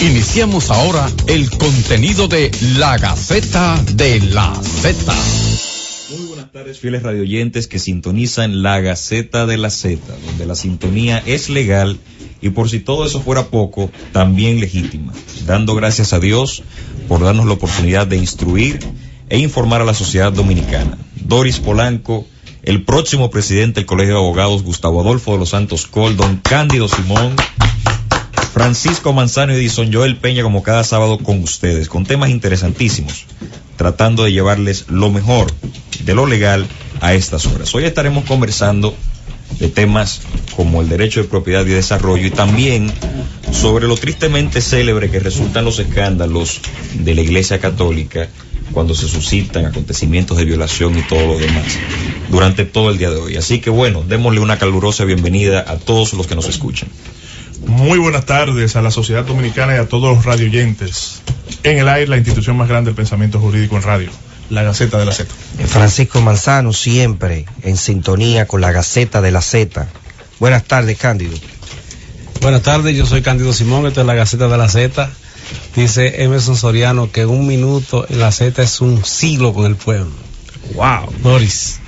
Iniciamos ahora el contenido de La Gaceta de la Z. Muy buenas tardes, fieles radioyentes que sintonizan La Gaceta de la Z, donde la sintonía es legal y por si todo eso fuera poco, también legítima, dando gracias a Dios por darnos la oportunidad de instruir e informar a la sociedad dominicana. Doris Polanco, el próximo presidente del Colegio de Abogados, Gustavo Adolfo de los Santos Col, don Cándido Simón, Francisco Manzano Edison Joel Peña como cada sábado con ustedes, con temas interesantísimos, tratando de llevarles lo mejor de lo legal a estas horas. Hoy estaremos conversando de temas como el derecho de propiedad y desarrollo y también sobre lo tristemente célebre que resultan los escándalos de la Iglesia Católica cuando se suscitan acontecimientos de violación y todo lo demás durante todo el día de hoy. Así que bueno, démosle una calurosa bienvenida a todos los que nos escuchan. Muy buenas tardes a la sociedad dominicana y a todos los radioyentes. En el aire, la institución más grande del pensamiento jurídico en radio, la Gaceta de la Z. Francisco Manzano, siempre en sintonía con la Gaceta de la Z. Buenas tardes, Cándido. Buenas tardes, yo soy Cándido Simón, esto es la Gaceta de la Z. Dice Emerson Soriano que un minuto en la Z es un siglo con el pueblo. ¡Wow! Doris.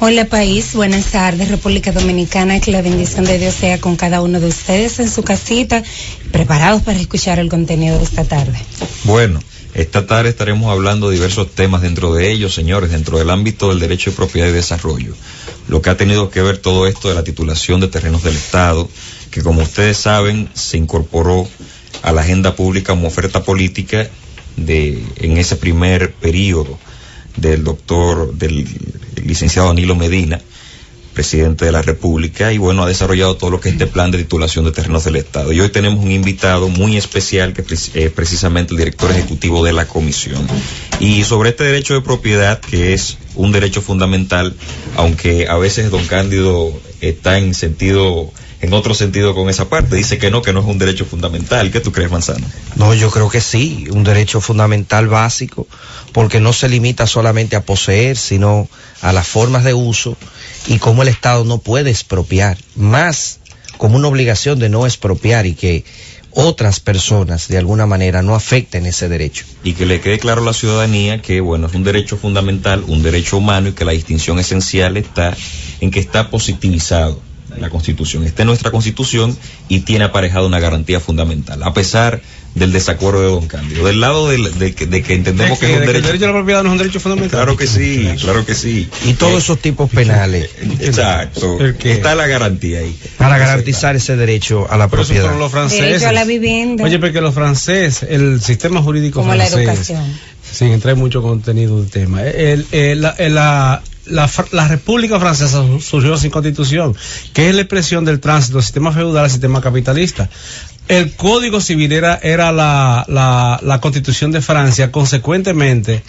Hola país, buenas tardes República Dominicana, que la bendición de Dios sea con cada uno de ustedes en su casita, preparados para escuchar el contenido de esta tarde. Bueno, esta tarde estaremos hablando de diversos temas dentro de ellos, señores, dentro del ámbito del derecho de propiedad y desarrollo. Lo que ha tenido que ver todo esto de la titulación de terrenos del Estado, que como ustedes saben se incorporó a la agenda pública como oferta política de, en ese primer periodo del doctor, del licenciado Danilo Medina, presidente de la República, y bueno, ha desarrollado todo lo que es este plan de titulación de terrenos del Estado. Y hoy tenemos un invitado muy especial, que es precisamente el director ejecutivo de la comisión. Y sobre este derecho de propiedad, que es un derecho fundamental, aunque a veces don Cándido está en sentido en otro sentido con esa parte. Dice que no, que no es un derecho fundamental. ¿Qué tú crees, Manzano? No, yo creo que sí, un derecho fundamental básico, porque no se limita solamente a poseer, sino a las formas de uso y cómo el Estado no puede expropiar, más como una obligación de no expropiar y que otras personas de alguna manera no afecten ese derecho. Y que le quede claro a la ciudadanía que, bueno, es un derecho fundamental, un derecho humano y que la distinción esencial está en que está positivizado la Constitución. Está en nuestra Constitución y tiene aparejado una garantía fundamental, a pesar del desacuerdo de Don Cándido. Del lado de, de, que, de que, entendemos que, que, es un de que derecho... el derecho a la propiedad no es un derecho fundamental. Claro que sí, claro que sí. Y todos esos tipos penales. Exacto. Está la garantía ahí. Para garantizar ese derecho a la eso propiedad. los franceses. Derecho a la vivienda. Oye, porque los franceses, el sistema jurídico Como la francés, educación. sin entrar en mucho contenido del tema, el, el- la, el- la, la, la República Francesa surgió sin constitución, que es la expresión del tránsito del sistema feudal al sistema capitalista. El Código Civil era, era la, la constitución de Francia, consecuentemente,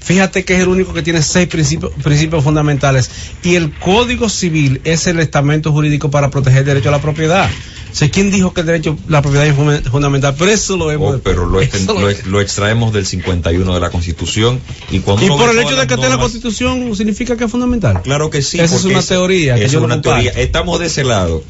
fíjate que es el único que tiene seis principios, principios fundamentales y el Código Civil es el estamento jurídico para proteger el derecho a la propiedad. O sea, ¿quién dijo que el derecho a la propiedad es funda- fundamental? Pero eso lo vemos. Oh, pero lo, eso exten- lo, ex- lo extraemos del 51 de la Constitución y cuando y uno por el hecho de que esté en la Constitución significa que es fundamental. Claro que sí. Esa es una teoría que es yo una comparto. teoría. Estamos de ese lado.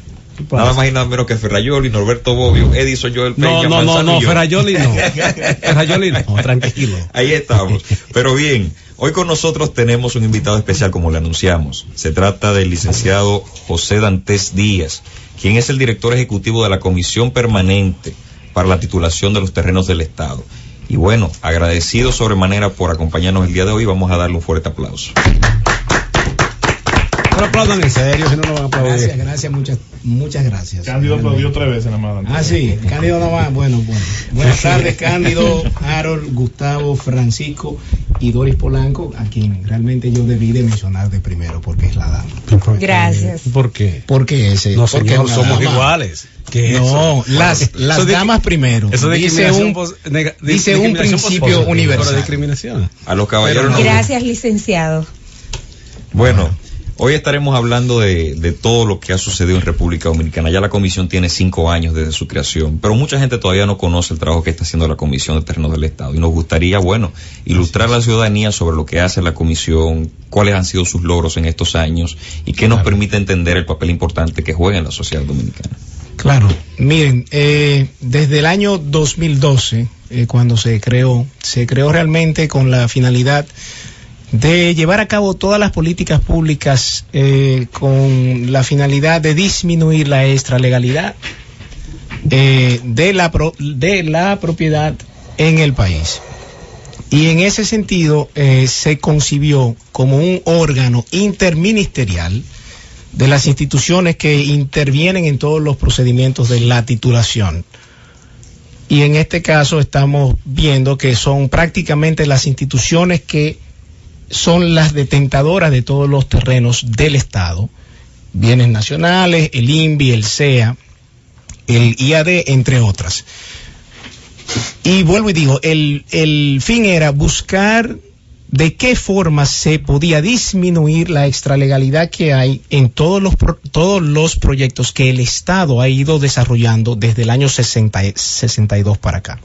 Nada más y nada menos que Ferrayoli, Norberto Bobbio, Edison Joel Peña, No, no, no, Manzano no. Ferrayoli no. Ferrayoli no, tranquilo. Ahí estamos. Pero bien, hoy con nosotros tenemos un invitado especial, como le anunciamos. Se trata del licenciado José Dantes Díaz, quien es el director ejecutivo de la Comisión Permanente para la Titulación de los Terrenos del Estado. Y bueno, agradecido sobremanera por acompañarnos el día de hoy, vamos a darle un fuerte aplauso. Pero aplaudan en serio, si no, no van a aplaudir. Gracias, gracias, muchas, muchas gracias. Cándido aplaudió tres veces nada más. Ah, sí, Cándido no va. Bueno, bueno. Buenas tardes, Cándido, Harold, Gustavo, Francisco y Doris Polanco, a quien realmente yo debí de mencionar de primero porque es la dama. Gracias. ¿Por qué? Porque ese. No, porque señor, la somos dama. iguales. ¿Qué es No, eso? las, las Eso de- damas primero. Eso de dice un, pos- nega- di- dice un principio universal. pero discriminación. A los caballeros no- Gracias, licenciado. Bueno, hoy estaremos hablando de, de todo lo que ha sucedido en República Dominicana. Ya la comisión tiene cinco años desde su creación, pero mucha gente todavía no conoce el trabajo que está haciendo la Comisión de Terrenos del Estado. Y nos gustaría, bueno, ilustrar a la ciudadanía sobre lo que hace la comisión, cuáles han sido sus logros en estos años y qué nos permite entender el papel importante que juega en la sociedad dominicana. Claro, Miren, eh, desde el año 2012, eh, cuando se creó, se creó realmente con la finalidad de llevar a cabo todas las políticas públicas eh, con la finalidad de disminuir la extralegalidad eh, de, la de la propiedad en el país. Y en ese sentido eh, se concibió como un órgano interministerial de las instituciones que intervienen en todos los procedimientos de la titulación. Y en este caso estamos viendo que son prácticamente las instituciones que son las detentadoras de todos los terrenos del Estado, bienes nacionales, el INVI, el CEA, el IAD, entre otras. Y vuelvo y digo, el, el fin era buscar de qué forma se podía disminuir la extralegalidad que hay en todos los, pro- todos los proyectos que el Estado ha ido desarrollando desde el año 60 y- 62 para acá.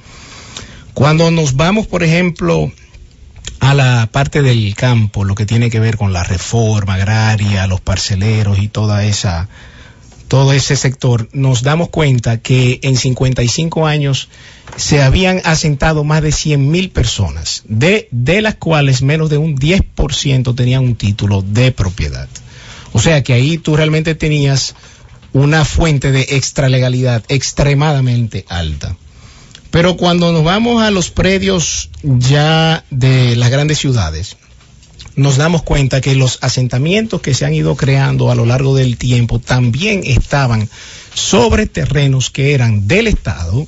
Cuando nos vamos, por ejemplo, a la parte del campo, lo que tiene que ver con la reforma agraria, los parceleros y toda esa, todo ese sector, nos damos cuenta que en 55 años se habían asentado más de 100 mil personas, de, de las cuales menos de un 10% tenían un título de propiedad. O sea que ahí tú realmente tenías una fuente de extralegalidad extremadamente alta. Pero cuando nos vamos a los predios ya de las grandes ciudades, nos damos cuenta que los asentamientos que se han ido creando a lo largo del tiempo también estaban sobre terrenos que eran del Estado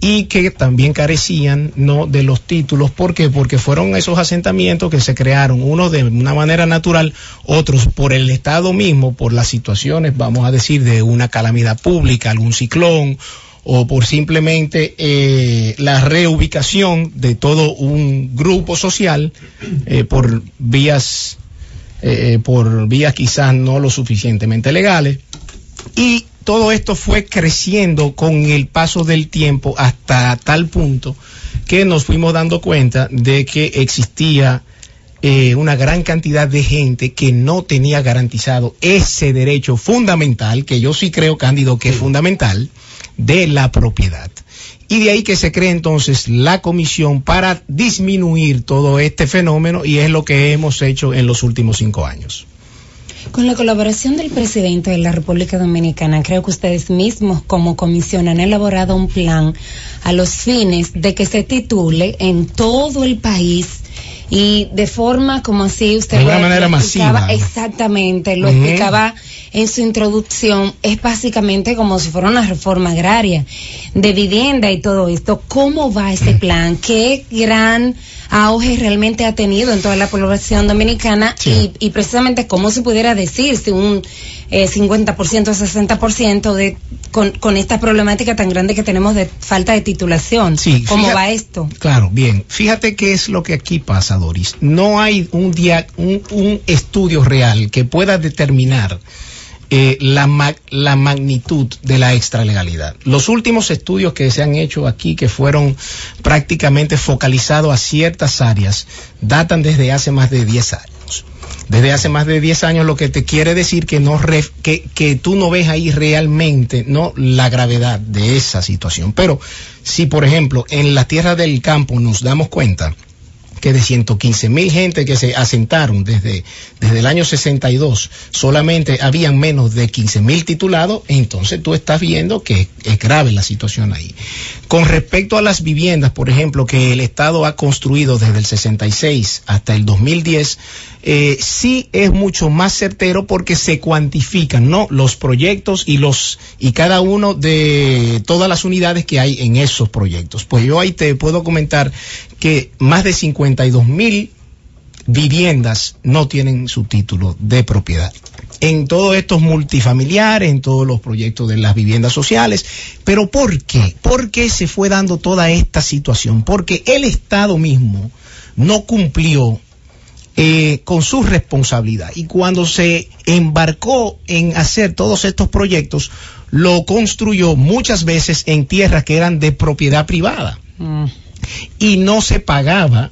y que también carecían no de los títulos. ¿Por qué? Porque fueron esos asentamientos que se crearon, unos de una manera natural, otros por el Estado mismo, por las situaciones, vamos a decir, de una calamidad pública, algún ciclón, o por simplemente eh, la reubicación de todo un grupo social eh, por vías eh, por vías quizás no lo suficientemente legales. Y todo esto fue creciendo con el paso del tiempo hasta tal punto que nos fuimos dando cuenta de que existía una gran cantidad de gente que no tenía garantizado ese derecho fundamental, que yo sí creo, Cándido, que es fundamental, de la propiedad. Y de ahí que se cree entonces la comisión para disminuir todo este fenómeno y es lo que hemos hecho en los últimos cinco años. Con la colaboración del presidente de la República Dominicana, creo que ustedes mismos como comisión han elaborado un plan a los fines de que se titule en todo el país y de forma como así usted De lo- una manera masiva. Exactamente, lo explicaba en su introducción, es básicamente como si fuera una reforma agraria de vivienda y todo esto. ¿Cómo va ese plan? ¿Qué gran auge realmente ha tenido en toda la población dominicana? Sí. Y, y precisamente cómo se pudiera decir si un eh, 50%, 60% de con, con esta problemática tan grande que tenemos de falta de titulación. Sí, ¿Cómo va esto? Claro, bien. Fíjate qué es lo que aquí pasa, Doris. No hay un, dia- un, un estudio real que pueda determinar eh, la, la magnitud de la extralegalidad. Los últimos estudios que se han hecho aquí, que fueron prácticamente focalizados a ciertas áreas, datan desde hace más de 10 años. Desde hace más de 10 años, lo que te quiere decir que, no que, que tú no ves ahí realmente no la gravedad de esa situación. Pero si, por ejemplo, en la tierra del campo nos damos cuenta que de 115 mil gente que se asentaron desde, desde el año 62, solamente habían menos de 15 mil titulados, entonces tú estás viendo que es grave la situación ahí. Con respecto a las viviendas, por ejemplo, que el Estado ha construido desde el 66 hasta el 2010, eh, sí es mucho más certero porque se cuantifican, ¿no? Los proyectos y los y cada uno de todas las unidades que hay en esos proyectos. Pues yo ahí te puedo comentar que más de 52 mil viviendas no tienen su título de propiedad. En todos estos multifamiliares, en todos los proyectos de las viviendas sociales. Pero ¿por qué? ¿Por qué se fue dando toda esta situación? Porque el Estado mismo no cumplió eh, con su responsabilidad. Y cuando se embarcó en hacer todos estos proyectos, lo construyó muchas veces en tierras que eran de propiedad privada. Y no se pagaba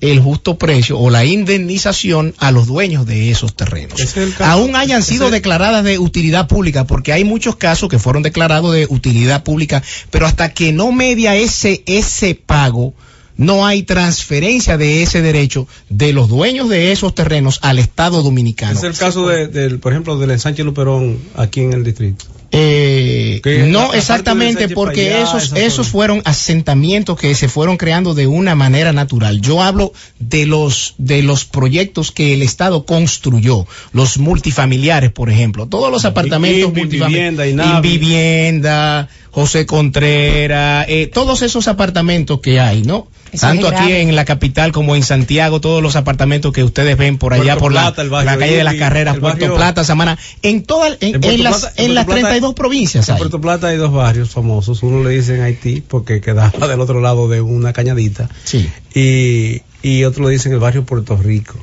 el justo precio o la indemnización a los dueños de esos terrenos. Es. Aún hayan sido declaradas de utilidad pública, porque hay muchos casos que fueron declarados de utilidad pública, pero hasta que no media ese, ese pago, no hay transferencia de ese derecho de los dueños de esos terrenos al Estado dominicano. Es el caso de, del, por ejemplo, del ensanche Luperón aquí en el distrito. Eh, no exactamente, porque allá, esos, esos fueron asentamientos que se fueron creando de una manera natural. Yo hablo de los, de los proyectos que el Estado construyó, los multifamiliares, por ejemplo, todos los apartamentos multifamiliares, Vivienda, Inavi. Invivienda, José Contreras, eh, todos esos apartamentos que hay, ¿no? Eso Tanto aquí en la capital como en Santiago, todos los apartamentos que ustedes ven por allá, Puerto por la, Plata, el barrio la calle de las Carreras, Puerto barrio- Plata, Samana, en todas, en, En en las, Plata- en en las Puerto Plata- 32 provincias En hay. Puerto Plata hay dos barrios famosos. Uno le dicen Haití porque quedaba del otro lado de una cañadita. Sí. Y, y otro le dicen el barrio Puerto Rico.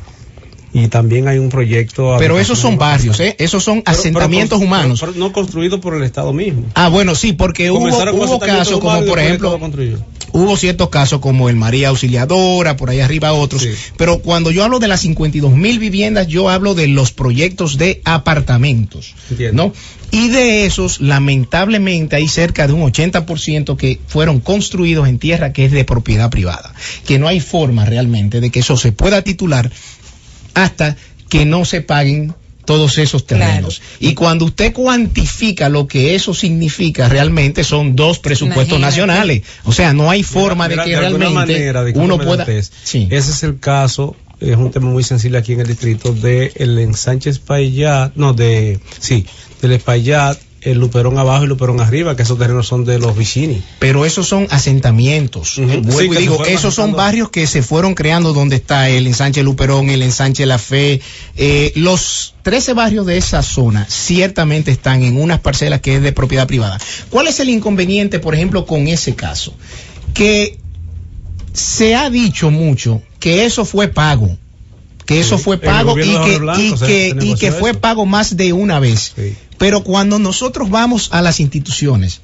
Y también hay un proyecto. Pero esos son barrios, ¿eh? Esos son Pero- asentamientos humanos. pero- pero no construidos por el Estado mismo. Ah, bueno, sí, porque hubo, Comenzaron hubo casos como, por ejemplo. Hubo ciertos casos como el María Auxiliadora, por ahí arriba otros. Sí. Pero cuando yo hablo de las 52 mil viviendas, yo hablo de los proyectos de apartamentos. Entiendo. ¿no? Y de esos, lamentablemente, hay cerca de un 80% que fueron construidos en tierra que es de propiedad privada. Que no hay forma realmente de que eso se pueda titular hasta que no se paguen todos esos terrenos. Y cuando usted cuantifica lo que eso significa, realmente son dos presupuestos Imagínate. nacionales. O sea, no hay forma Mira, de que realmente manera de que uno pueda... Sí. Ese es el caso, es un tema muy sensible aquí en el distrito de el ensanche Espaillat, no, de, sí, del Espaillat, el Luperón abajo y Luperón arriba, que esos terrenos son de los vicini. Pero esos son asentamientos. Ujú. Vuelvo Sí, y que se digo, esos son barrios que se fueron creando donde está el ensanche Luperón, el ensanche La Fe. Eh, los 13 barrios de esa zona ciertamente están en unas parcelas que es de propiedad privada. ¿Cuál es el inconveniente, por ejemplo, con ese caso? Que se ha dicho mucho que eso fue pago. Que eso Sí, fue pago y que, Blanco y que, y fue pago más de una vez. Sí. Pero cuando nosotros vamos a las instituciones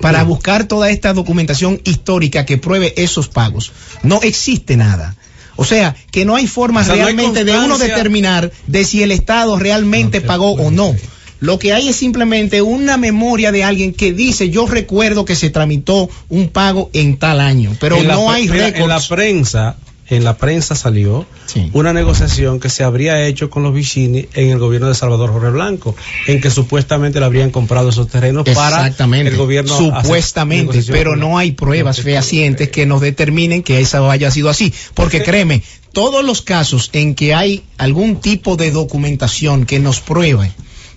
para Sí. buscar toda esta documentación histórica que pruebe esos pagos, no existe nada. O sea, que no hay forma O sea, no hay realmente de uno determinar de si el Estado realmente pagó o no. Lo que hay es simplemente una memoria de alguien que dice, yo recuerdo que se tramitó un pago en tal año, pero En no hay mira, En la récords. prensa, en la prensa salió Sí. una negociación que se habría hecho con los vicini en el gobierno de Salvador Jorge Blanco, en que supuestamente le habrían comprado esos terrenos para el gobierno. supuestamente, pero no hay pruebas fehacientes que nos determinen que eso haya sido así, porque créeme, todos los casos en que hay algún tipo de documentación que nos pruebe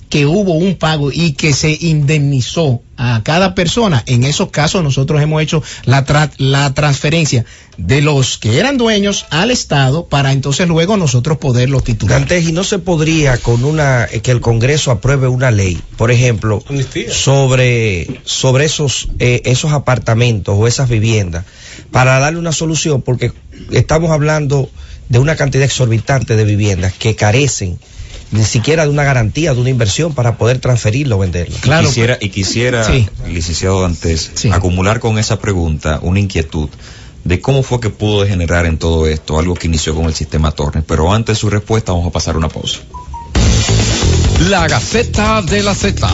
que hubo un pago y que se indemnizó a cada persona, en esos casos nosotros hemos hecho la, tra- la transferencia de los que eran dueños al Estado para entonces luego nosotros poderlos titular. Dantes, y no se podría con una eh, que el Congreso apruebe una ley, por ejemplo, Amnistía. sobre sobre esos eh, esos apartamentos o esas viviendas para darle una solución, porque estamos hablando de una cantidad exorbitante de viviendas que carecen ni siquiera de una garantía, de una inversión para poder transferirlo o venderlo. Claro, quisiera, y quisiera, Sí. licenciado Dantes, Sí. acumular con esa pregunta una inquietud de cómo fue que pudo degenerar en todo esto algo que inició con el sistema Torres. Pero antes de su respuesta vamos a pasar una pausa. La Gaceta de la Z.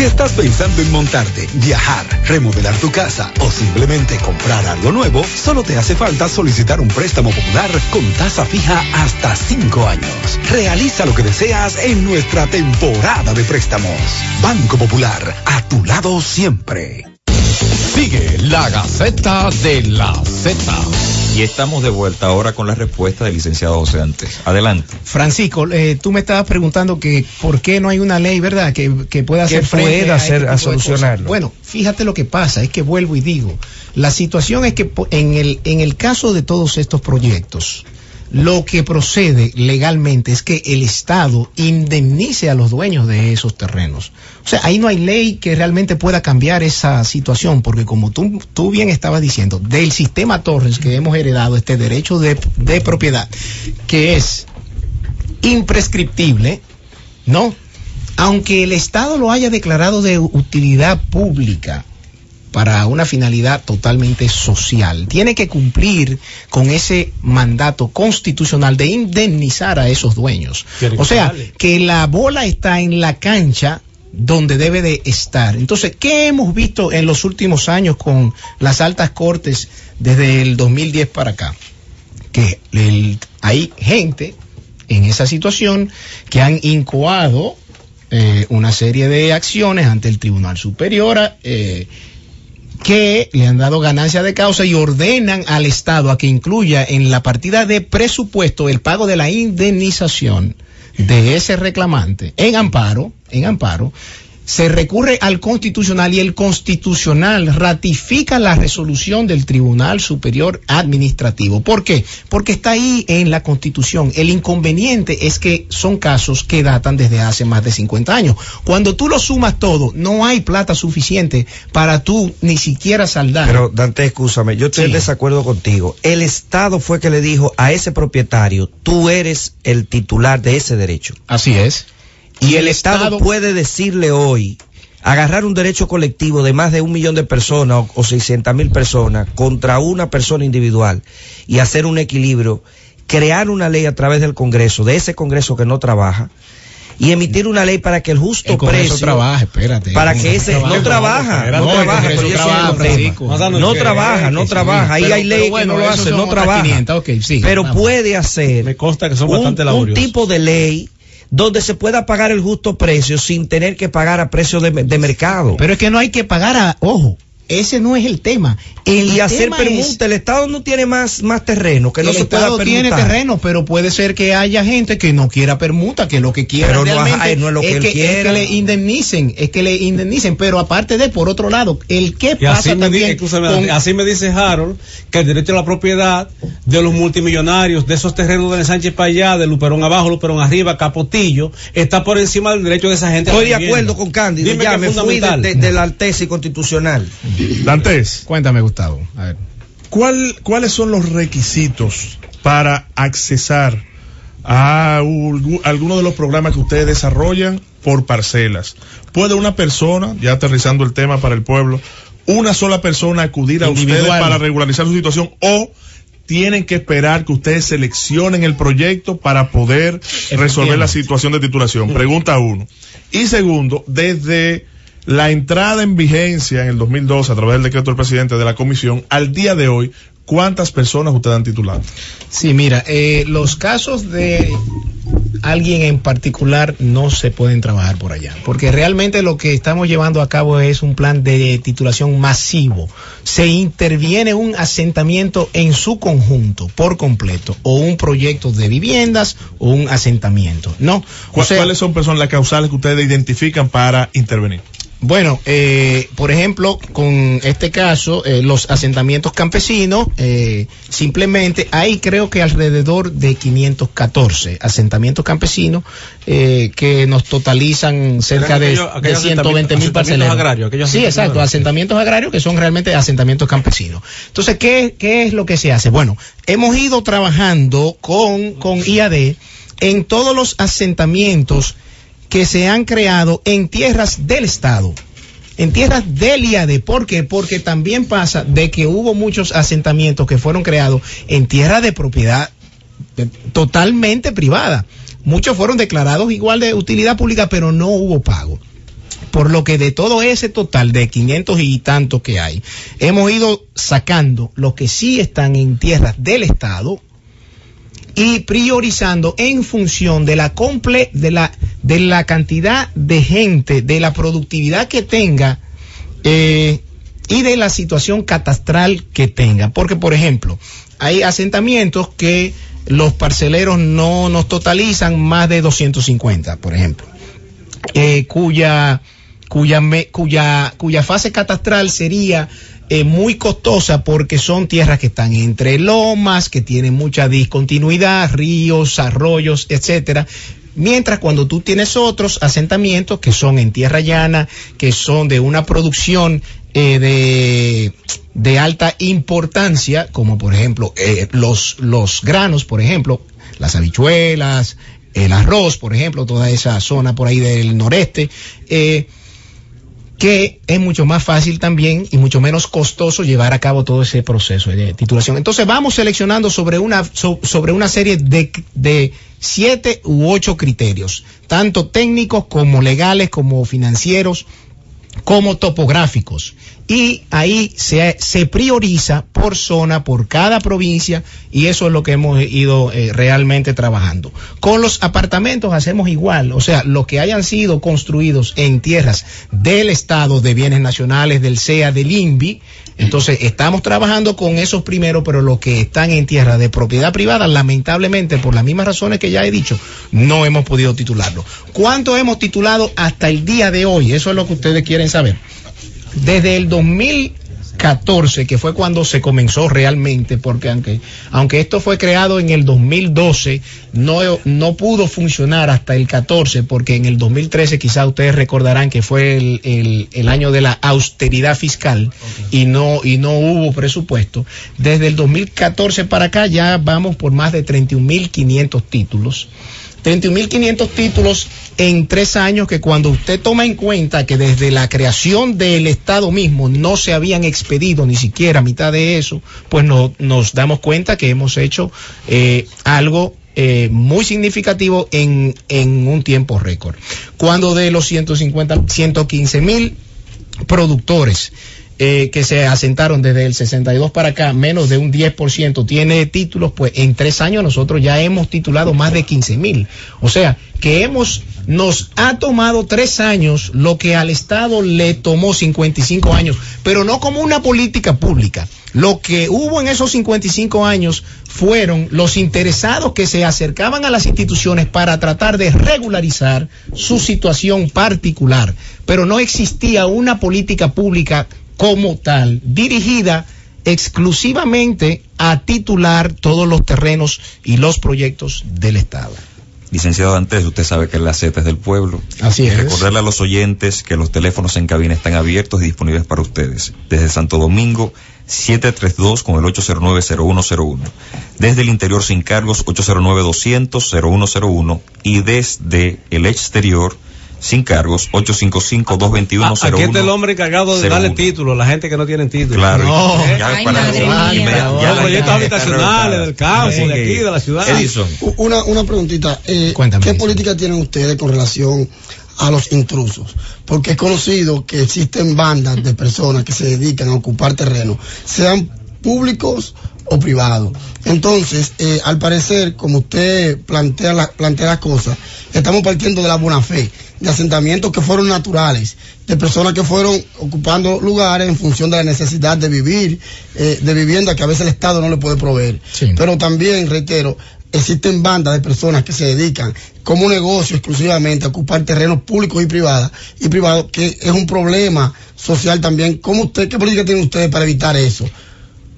Si estás pensando en montarte, viajar, remodelar tu casa o simplemente comprar algo nuevo, solo te hace falta solicitar un préstamo popular con tasa fija hasta 5 años. Realiza lo que deseas en nuestra temporada de préstamos. Banco Popular, a tu lado siempre. Sigue la Gaceta de la Z. Y estamos de vuelta ahora con la respuesta del licenciado José Dantes. Adelante. Francisco, eh, tú me estabas preguntando que por qué no hay una ley, ¿verdad? Que, que pueda Que hacer frente pueda a, este hacer- a solucionarlo. Bueno, fíjate lo que pasa, es que vuelvo y digo, la situación es que en el, en el caso de todos estos proyectos, lo que procede legalmente es que el Estado indemnice a los dueños de esos terrenos. O sea, ahí no hay ley que realmente pueda cambiar esa situación, porque como tú, tú bien estabas diciendo, del sistema Torres que hemos heredado, este derecho de, de propiedad, que es imprescriptible, ¿no? Aunque el Estado lo haya declarado de utilidad pública, para una finalidad totalmente social. Tiene que cumplir con ese mandato constitucional de indemnizar a esos dueños. O sea, que la bola está en la cancha donde debe de estar. Entonces, ¿qué hemos visto en los últimos años con las altas cortes desde el 2010 para acá? Que el- hay gente en esa situación que han incoado eh, una serie de acciones ante el Tribunal Superior eh, que le han dado ganancia de causa y ordenan al Estado a que incluya en la partida de presupuesto el pago de la indemnización de ese reclamante en amparo, en amparo, se recurre al constitucional y el constitucional ratifica la resolución del Tribunal Superior Administrativo. ¿Por qué? Porque está ahí en la constitución. El inconveniente es que son casos que datan desde hace más de 50 años. Cuando tú lo sumas todo, no hay plata suficiente para tú ni siquiera saldar. Pero Dante, escúchame, yo estoy Sí. en desacuerdo contigo. El Estado fue que le dijo a ese propietario, tú eres el titular de ese derecho. Así es. Y el Estado, puede decirle hoy, agarrar un derecho colectivo de más de un millón de personas o, o 600 mil personas contra una persona individual y hacer un equilibrio, crear una ley a través del Congreso, de ese Congreso que no trabaja, y emitir una ley para que el justo El precio trabaja, espérate. para que ese no trabaja, espérate. no trabaja, pero. No trabaja, no trabaja. Ahí Pero- hay pero leyes bueno, que no lo hacen, no trabaja. 500, ok, sí, pero vamos. puede hacer Me consta que son un, bastante un laboriosos. tipo de ley donde se pueda pagar el justo precio sin tener que pagar a precio de, de mercado. Pero es que no hay que pagar a, ojo, ese no es el tema. El y hacer permuta, es- el Estado no tiene más, más terreno, que no el se pueda Estado permutar. tiene terreno, pero puede ser que haya gente que no quiera permuta, que lo que quiera Pero no, realmente ajá, no es lo que él que, es que le indemnicen, es que le indemnicen, pero aparte de, por otro lado, el que pasa así me, también escúchame, con- así me dice Harold que el derecho a la propiedad de los multimillonarios, de esos terrenos de Sánchez para allá, de Luperón abajo, Luperón arriba, Capotillo, está por encima del derecho de esa gente. Estoy de acuerdo con Cándido, ya me es fui de- de la tesis constitucional. Dantes, Cuéntame, Gustavo. A ver. ¿cuál- ¿cuáles son los requisitos para accesar a algu- alguno de los programas que ustedes desarrollan por parcelas? ¿Puede una persona, ya aterrizando el tema para el pueblo, una sola persona acudir a ustedes para regularizar su situación o tienen que esperar que ustedes seleccionen el proyecto para poder resolver la situación de titulación? Pregunta uno. Y segundo, desde la entrada en vigencia en el 2012 a través del decreto del presidente de la comisión, al día de hoy, ¿cuántas personas ustedes han titulado? Sí, mira, eh, los casos de alguien en particular no se pueden trabajar por allá, porque realmente lo que estamos llevando a cabo es un plan de titulación masivo. Se interviene un asentamiento en su conjunto, por completo, o un proyecto de viviendas o un asentamiento. No, ¿Cu- o sea, ¿Cuáles son personas las causales que ustedes identifican para intervenir? Bueno, eh, por ejemplo, con este caso, eh, los asentamientos campesinos, eh, simplemente hay creo que alrededor de 514 asentamientos campesinos eh, que nos totalizan cerca de, aquellos- de aquellos 120 mil parceleros. agrarios, sí, exacto, asentamientos agrarios que son realmente asentamientos campesinos. Entonces, ¿qué, qué es lo que se hace? Bueno, hemos ido trabajando con, con IAD en todos los asentamientos que se han creado en tierras del Estado. En tierras del IAD. ¿Por qué? Porque también pasa de que hubo muchos asentamientos que fueron creados en tierras de propiedad totalmente privada. Muchos fueron declarados igual de utilidad pública, pero no hubo pago. Por lo que de todo ese total de 500 y tantos que hay, hemos ido sacando los que sí están en tierras del Estado, y priorizando en función de la comple de la de la cantidad de gente, de la productividad que tenga eh, y de la situación catastral que tenga. Porque, por ejemplo, hay asentamientos que los parceleros no nos totalizan más de 250, por ejemplo, eh, cuya cuya, cuya, cuya fase catastral sería eh, muy costosa porque son tierras que están entre lomas, que tienen mucha discontinuidad, ríos, arroyos, etcétera. Mientras cuando tú tienes otros asentamientos que son en tierra llana, que son de una producción eh, de, de alta importancia, como por ejemplo eh, los, los granos, por ejemplo, las habichuelas, el arroz, por ejemplo, toda esa zona por ahí del noreste, eh, que es mucho más fácil también y mucho menos costoso llevar a cabo todo ese proceso de titulación. Entonces vamos seleccionando sobre una, so- sobre una serie de, de siete u ocho criterios, tanto técnicos como legales, como financieros, como topográficos. Y ahí se, prioriza por zona, por cada provincia, y eso es lo que hemos ido eh, realmente trabajando. Con los apartamentos hacemos igual, o sea, los que hayan sido construidos en tierras del Estado de Bienes Nacionales, del CEA, del INVI, entonces estamos trabajando con esos primeros, pero los que están en tierra de propiedad privada, lamentablemente, por las mismas razones que ya he dicho, no hemos podido titularlo. ¿Cuánto hemos titulado hasta el día de hoy? Eso es lo que ustedes quieren saber. Desde el 2014, que fue cuando se comenzó realmente, porque aunque, aunque esto fue creado en el 2012, no, no pudo funcionar hasta el 14, porque en el 2013 quizá ustedes recordarán que fue el, el- el año de la austeridad fiscal y, no, y no hubo presupuesto. Desde el 2014 para acá ya vamos por más de 31.500 títulos. 31.500 títulos en tres años que cuando usted toma en cuenta que desde la creación del Estado mismo no se habían expedido ni siquiera mitad de eso, pues no- nos damos cuenta que hemos hecho eh, algo eh, muy significativo en, en un tiempo récord. Cuando de los 150, 115 mil productores eh, que se asentaron desde el 62 para acá, menos de un 10% tiene títulos, pues en tres años nosotros ya hemos titulado más de 15 mil. O sea, que hemos, nos ha tomado tres años lo que al Estado le tomó 55 años, pero no como una política pública. Lo que hubo en esos 55 años fueron los interesados que se acercaban a las instituciones para tratar de regularizar su situación particular, pero no existía una política pública como tal, dirigida exclusivamente a titular todos los terrenos y los proyectos del Estado. Licenciado Antes, usted sabe que la Z es del pueblo. Así es. Recordarle a los oyentes que los teléfonos en cabina están abiertos y disponibles para ustedes. Desde Santo Domingo, 732 con el 809-0101. Desde el interior sin cargos, 809-200-0101. Y desde el exterior, sin cargos, 855-221-01. Aquí está el hombre encargado de darle título a la gente que no tiene título. Claro, No. ya Ay, para madre los- mía. ya Los la proyectos habitacionales del campo, Sí. de aquí, de la ciudad. Edison. Una, una preguntita. eh, Cuéntame, ¿Qué política tienen ustedes con relación a los intrusos? Porque es conocido que existen bandas de personas que se dedican a ocupar terreno, sean públicos o privados. Entonces, eh, al parecer, como usted plantea, la- plantea las cosas, estamos partiendo de la buena fe, de asentamientos que fueron naturales, de personas que fueron ocupando lugares en función de la necesidad de vivir, eh, de vivienda que a veces el Estado no le puede proveer. Sí. Pero también, reitero, existen bandas de personas que se dedican como negocio exclusivamente a ocupar terrenos públicos y privados, y privados, que es un problema social también. ¿Cómo usted, qué política tienen ustedes para evitar eso?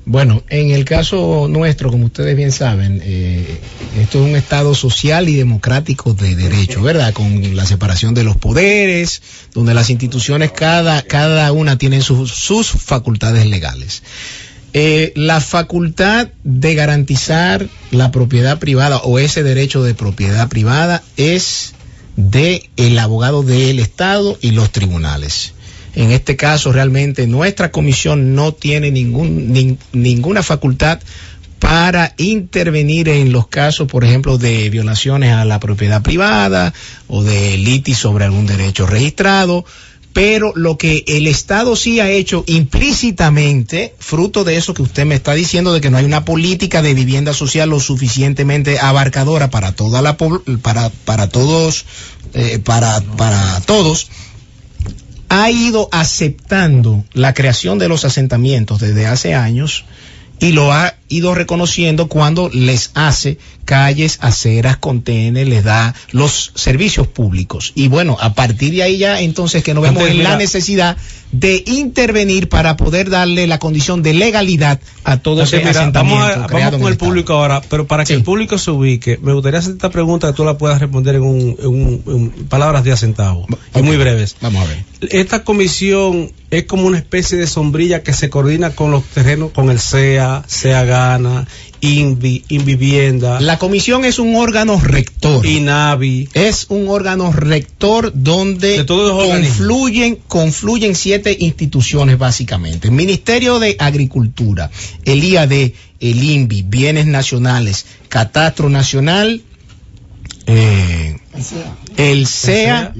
Bueno, en el caso nuestro, como ustedes bien saben, eh, esto es un Estado social y democrático de derecho, ¿verdad? Con la separación de los poderes, donde las instituciones, cada, cada una tienen sus- sus facultades legales. Eh, la facultad de garantizar la propiedad privada o ese derecho de propiedad privada es de el abogado del Estado y los tribunales. En este caso, realmente nuestra comisión no tiene ningún, nin- ninguna facultad para intervenir en los casos, por ejemplo, de violaciones a la propiedad privada o de litis sobre algún derecho registrado. Pero lo que el Estado sí ha hecho implícitamente, fruto de eso que usted me está diciendo, de que no hay una política de vivienda social lo suficientemente abarcadora para toda la para para todos eh, para para todos, ha ido aceptando la creación de los asentamientos desde hace años y lo ha ido reconociendo cuando les hace calles, aceras, contenes, les da los servicios públicos. Y bueno, a partir de ahí ya entonces que nos vemos Entonces, en la necesidad de intervenir para poder darle la condición de legalidad a todo ese mira, asentamiento. vamos, a- con el público ahora, pero para que Sí. el público se ubique, me gustaría hacer esta pregunta que tú la puedas responder en, un, en un- en palabras de a centavo, y muy breves. Vamos a ver. Esta comisión es como una especie de sombrilla que se coordina con los terrenos, con el CEA, CEAGA, Dominicana, INVI, Invivienda. La comisión es un órgano rector. INAVI. Es un órgano rector donde confluyen, confluyen siete instituciones básicamente. El Ministerio de Agricultura, el IAD, el INVI, Bienes Nacionales, Catastro Nacional, eh, el SEA,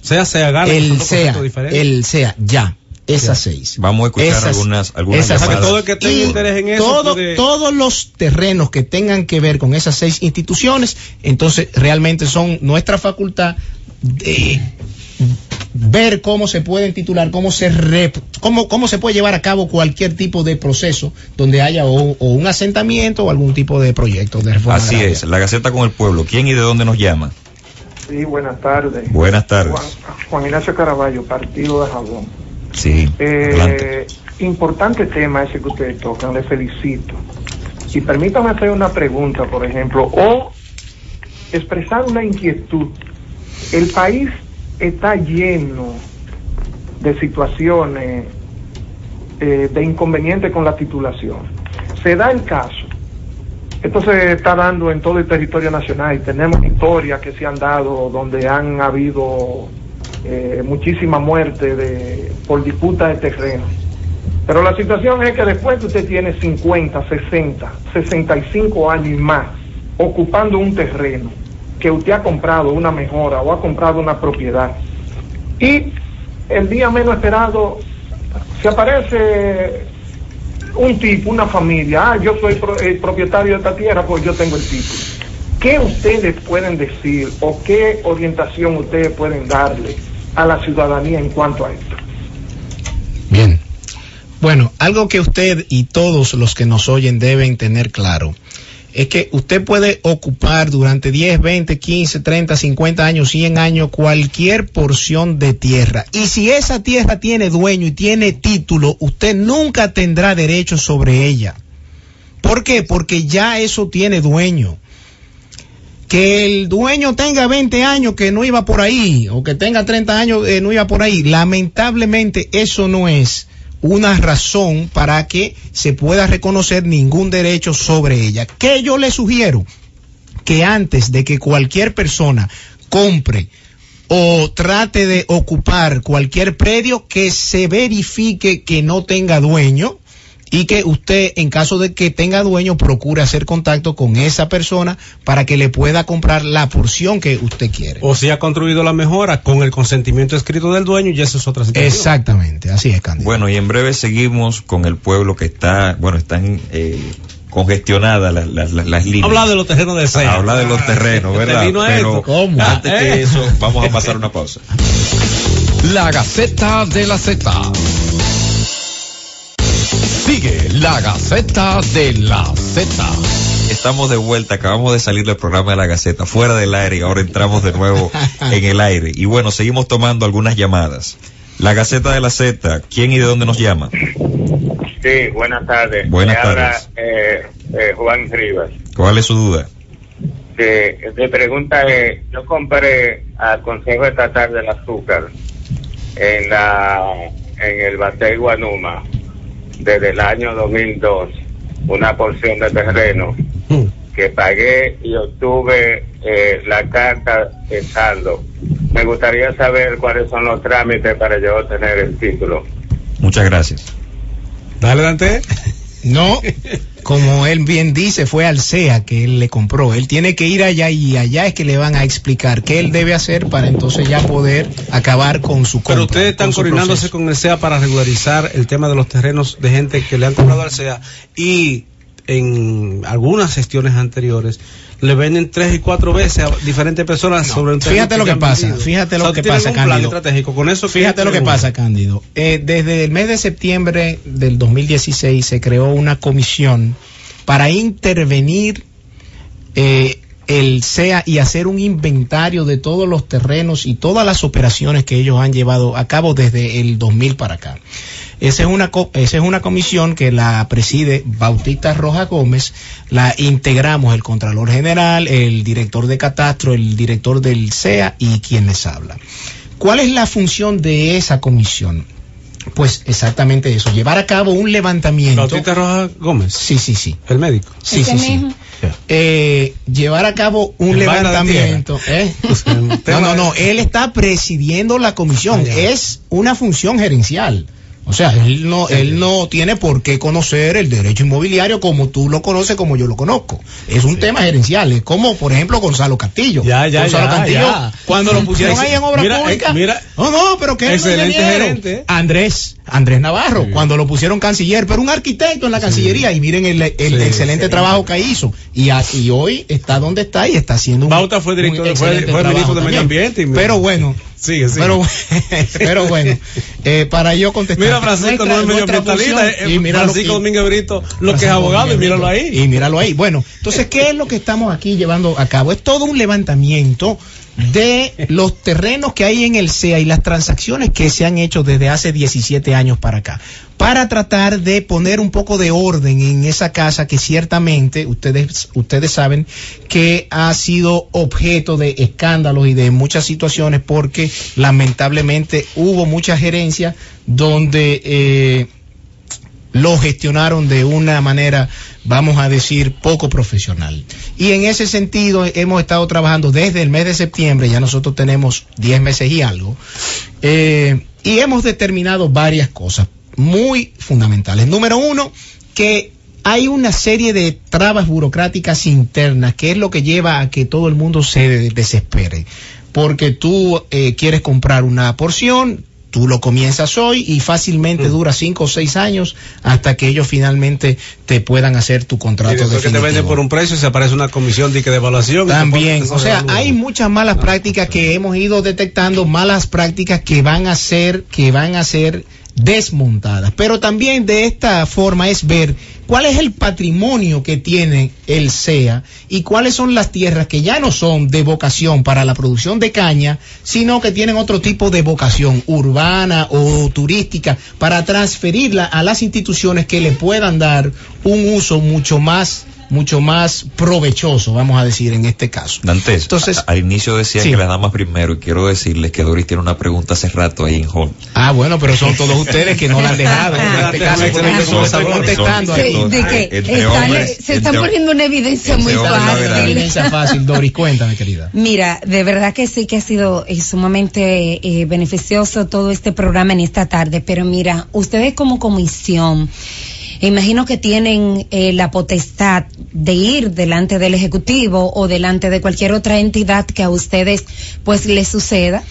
SEA, SEA, el SEA, el SEA, ya esas seis. Vamos a escuchar Esas- algunas, algunas esas- llamadas. todo el que tenga Y interés en eso todo- puede- Todos los terrenos que tengan que ver con esas seis instituciones, entonces realmente son nuestra facultad de ver cómo se pueden titular, cómo se rep- cómo, cómo se puede llevar a cabo cualquier tipo de proceso donde haya o, o un asentamiento o algún tipo de proyecto de reforma. Así agraria. es, la Gaceta con el Pueblo. ¿Quién y de dónde nos llama? Sí, buenas tardes. Buenas tardes. Juan, Juan Ignacio Caraballo, Partido de Jabón. Sí. Eh, importante tema ese que ustedes tocan, le felicito. Y permítame hacer una pregunta, por ejemplo, o expresar una inquietud. El país está lleno de situaciones eh, de inconveniente con la titulación. Se da el caso, esto se está dando en todo el territorio nacional y tenemos historias que se han dado donde han habido eh, muchísima muerte de, por disputa de terreno. Pero la situación es que después que usted tiene 50, 60, 65 años y más ocupando un terreno que usted ha comprado una mejora o ha comprado una propiedad y el día menos esperado se aparece un tipo, una familia, ah, yo soy pro- el propietario de esta tierra, pues yo tengo el título. ¿Qué ustedes pueden decir o qué orientación ustedes pueden darle a la ciudadanía en cuanto a esto? Bien. Bueno, algo que usted y todos los que nos oyen deben tener claro es que usted puede ocupar durante 10, 20, 15, 30, 50 años, 100 años cualquier porción de tierra. Y si esa tierra tiene dueño y tiene título, usted nunca tendrá derecho sobre ella. ¿Por qué? Porque ya eso tiene dueño. Que el dueño tenga 20 años que no iba por ahí, o que tenga 30 años que no iba por ahí, lamentablemente eso no es una razón para que se pueda reconocer ningún derecho sobre ella. ¿Qué yo le sugiero? Que antes de que cualquier persona compre o trate de ocupar cualquier predio, que se verifique que no tenga dueño y que usted, en caso de que tenga dueño, procure hacer contacto con esa persona para que le pueda comprar la porción que usted quiere. O si ha construido la mejora con el consentimiento escrito del dueño y eso es otra situación. Exactamente, así es, Cándido. Bueno, y en breve seguimos con el pueblo que está, bueno, están eh, congestionadas las, las, las- las líneas. Habla de los terrenos de SEA. Habla de los terrenos, Te ¿verdad? Pero esto. ¿Cómo? antes Ah, que eh. eso, vamos a pasar una pausa. La Gaceta de la Z. Sigue la Gaceta de la Z. Estamos de vuelta, acabamos de salir del programa de la Gaceta, fuera del aire, y ahora entramos de nuevo en el aire. Y bueno, seguimos tomando algunas llamadas. La Gaceta de la Z, ¿quién y de dónde nos llama? Sí, buenas tardes. Buenas Me habla, tardes. eh, eh, Juan Rivas. ¿Cuál es su duda? Que mi pregunta es, yo compré al Consejo Estatal del Azúcar en la en el Batey Guanuma desde el año 2002 una porción de terreno que pagué y obtuve eh, la carta de saldo. Me gustaría saber cuáles son los trámites para yo obtener el título. Muchas gracias. Dale, Dante. No, como él bien dice, fue al CEA que él le compró. Él tiene que ir allá y allá es que le van a explicar qué él debe hacer para entonces ya poder acabar con su compra. Pero ustedes están con coordinándose proceso. con el SEA para regularizar el tema de los terrenos de gente que le han comprado al SEA y en algunas gestiones anteriores le venden tres y cuatro veces a diferentes personas sobre un Fíjate lo que pasa, vendido. fíjate O lo sea, que pasa, Cándido. estratégico con eso. Fíjate lo que pasa, Cándido. Eh, desde el mes de septiembre del 2016 se creó una comisión para intervenir eh, el SEA y hacer un inventario de todos los terrenos y todas las operaciones que ellos han llevado a cabo desde el 2000 para acá. Esa es una, co- esa es una comisión que la preside Bautista Roja Gómez, la integramos el Contralor General, el director de Catastro, el director del SEA y quien les habla. ¿Cuál es la función de esa comisión? Pues exactamente eso, llevar a cabo un levantamiento. Bautista Rojas Gómez. Sí, sí, sí. El médico. Sí, sí, sí. mismo. Eh, llevar a cabo un levantamiento. ¿eh? No, no, no, él está presidiendo la comisión, es una función gerencial. O sea, él no, él no tiene por qué conocer el derecho inmobiliario como tú lo conoces, como yo lo conozco. Es un tema gerencial, es como, por ejemplo, Gonzalo Castillo. Ya, ya, Gonzalo ya, Castillo, ya. cuando lo pusieron ahí en obra mira, pública. eh, mira. no, no, pero que Excelente gerente, ¿eh? Andrés, Andrés Navarro, cuando lo pusieron canciller, pero un arquitecto en la Cancillería, y miren el, excelente trabajo que hizo. Y, a- y hoy está donde está y está haciendo un Bauta fue director, un fue, excelente fue ministro de Medio. Ambiente. y Pero bueno, Sigue, sigue. pero, pero bueno, eh, para yo contestar. Mira, Francisco no es medioambientalista, eh, Francisco y- Domínguez Brito, lo que es abogado, y míralo Brito. ahí. Y míralo ahí. Bueno, entonces, ¿qué es lo que estamos aquí llevando a cabo? Es todo un levantamiento de los terrenos que hay en el CEA y las transacciones que se han hecho desde hace 17 años para acá, para tratar de poner un poco de orden en esa casa que ciertamente ustedes, ustedes saben que ha sido objeto de escándalos y de muchas situaciones porque lamentablemente hubo mucha gerencia donde... eh, lo gestionaron de una manera, vamos a decir, poco profesional. Y en ese sentido hemos estado trabajando desde el mes de septiembre, ya nosotros tenemos 10 meses y algo, eh, y hemos determinado varias cosas muy fundamentales. Número uno, que hay una serie de trabas burocráticas internas, que es lo que lleva a que todo el mundo se de- desespere. Porque tú eh, quieres comprar una porción, tú lo comienzas hoy y fácilmente dura cinco o seis años hasta que ellos finalmente te puedan hacer tu Y contrato después que te definitivo. venden por un precio, se aparece una comisión de, que de evaluación. y También, o sea, hay muchas malas prácticas que hemos ido detectando, malas prácticas que van a ser, que van a ser desmontadas. Pero también de esta forma es ver cuál es el patrimonio que tiene el CEA y cuáles son las tierras que ya no son de vocación para la producción de caña, sino que tienen otro tipo de vocación urbana o turística para transferirla a las instituciones que le puedan dar un uso mucho más mucho más provechoso, vamos a decir, en este caso. Dantes, Entonces- a- al inicio decía Sí. que las damas primero y quiero decirles que Doris tiene una pregunta hace rato ahí en Hall. Ah, bueno, pero son todos ustedes que no la han dejado. En este caso, estoy contestando Sí, aquí. de que Entre están- hombres, se está entre- poniendo una evidencia muy fácil. Evidencia fácil, Doris, cuéntame, querida. Mira, de verdad que sí que ha sido eh, sumamente eh, beneficioso todo este programa en esta tarde, pero mira, ustedes como comisión, imagino que tienen eh, la potestad de ir delante del Ejecutivo o delante de cualquier otra entidad que a ustedes pues les suceda.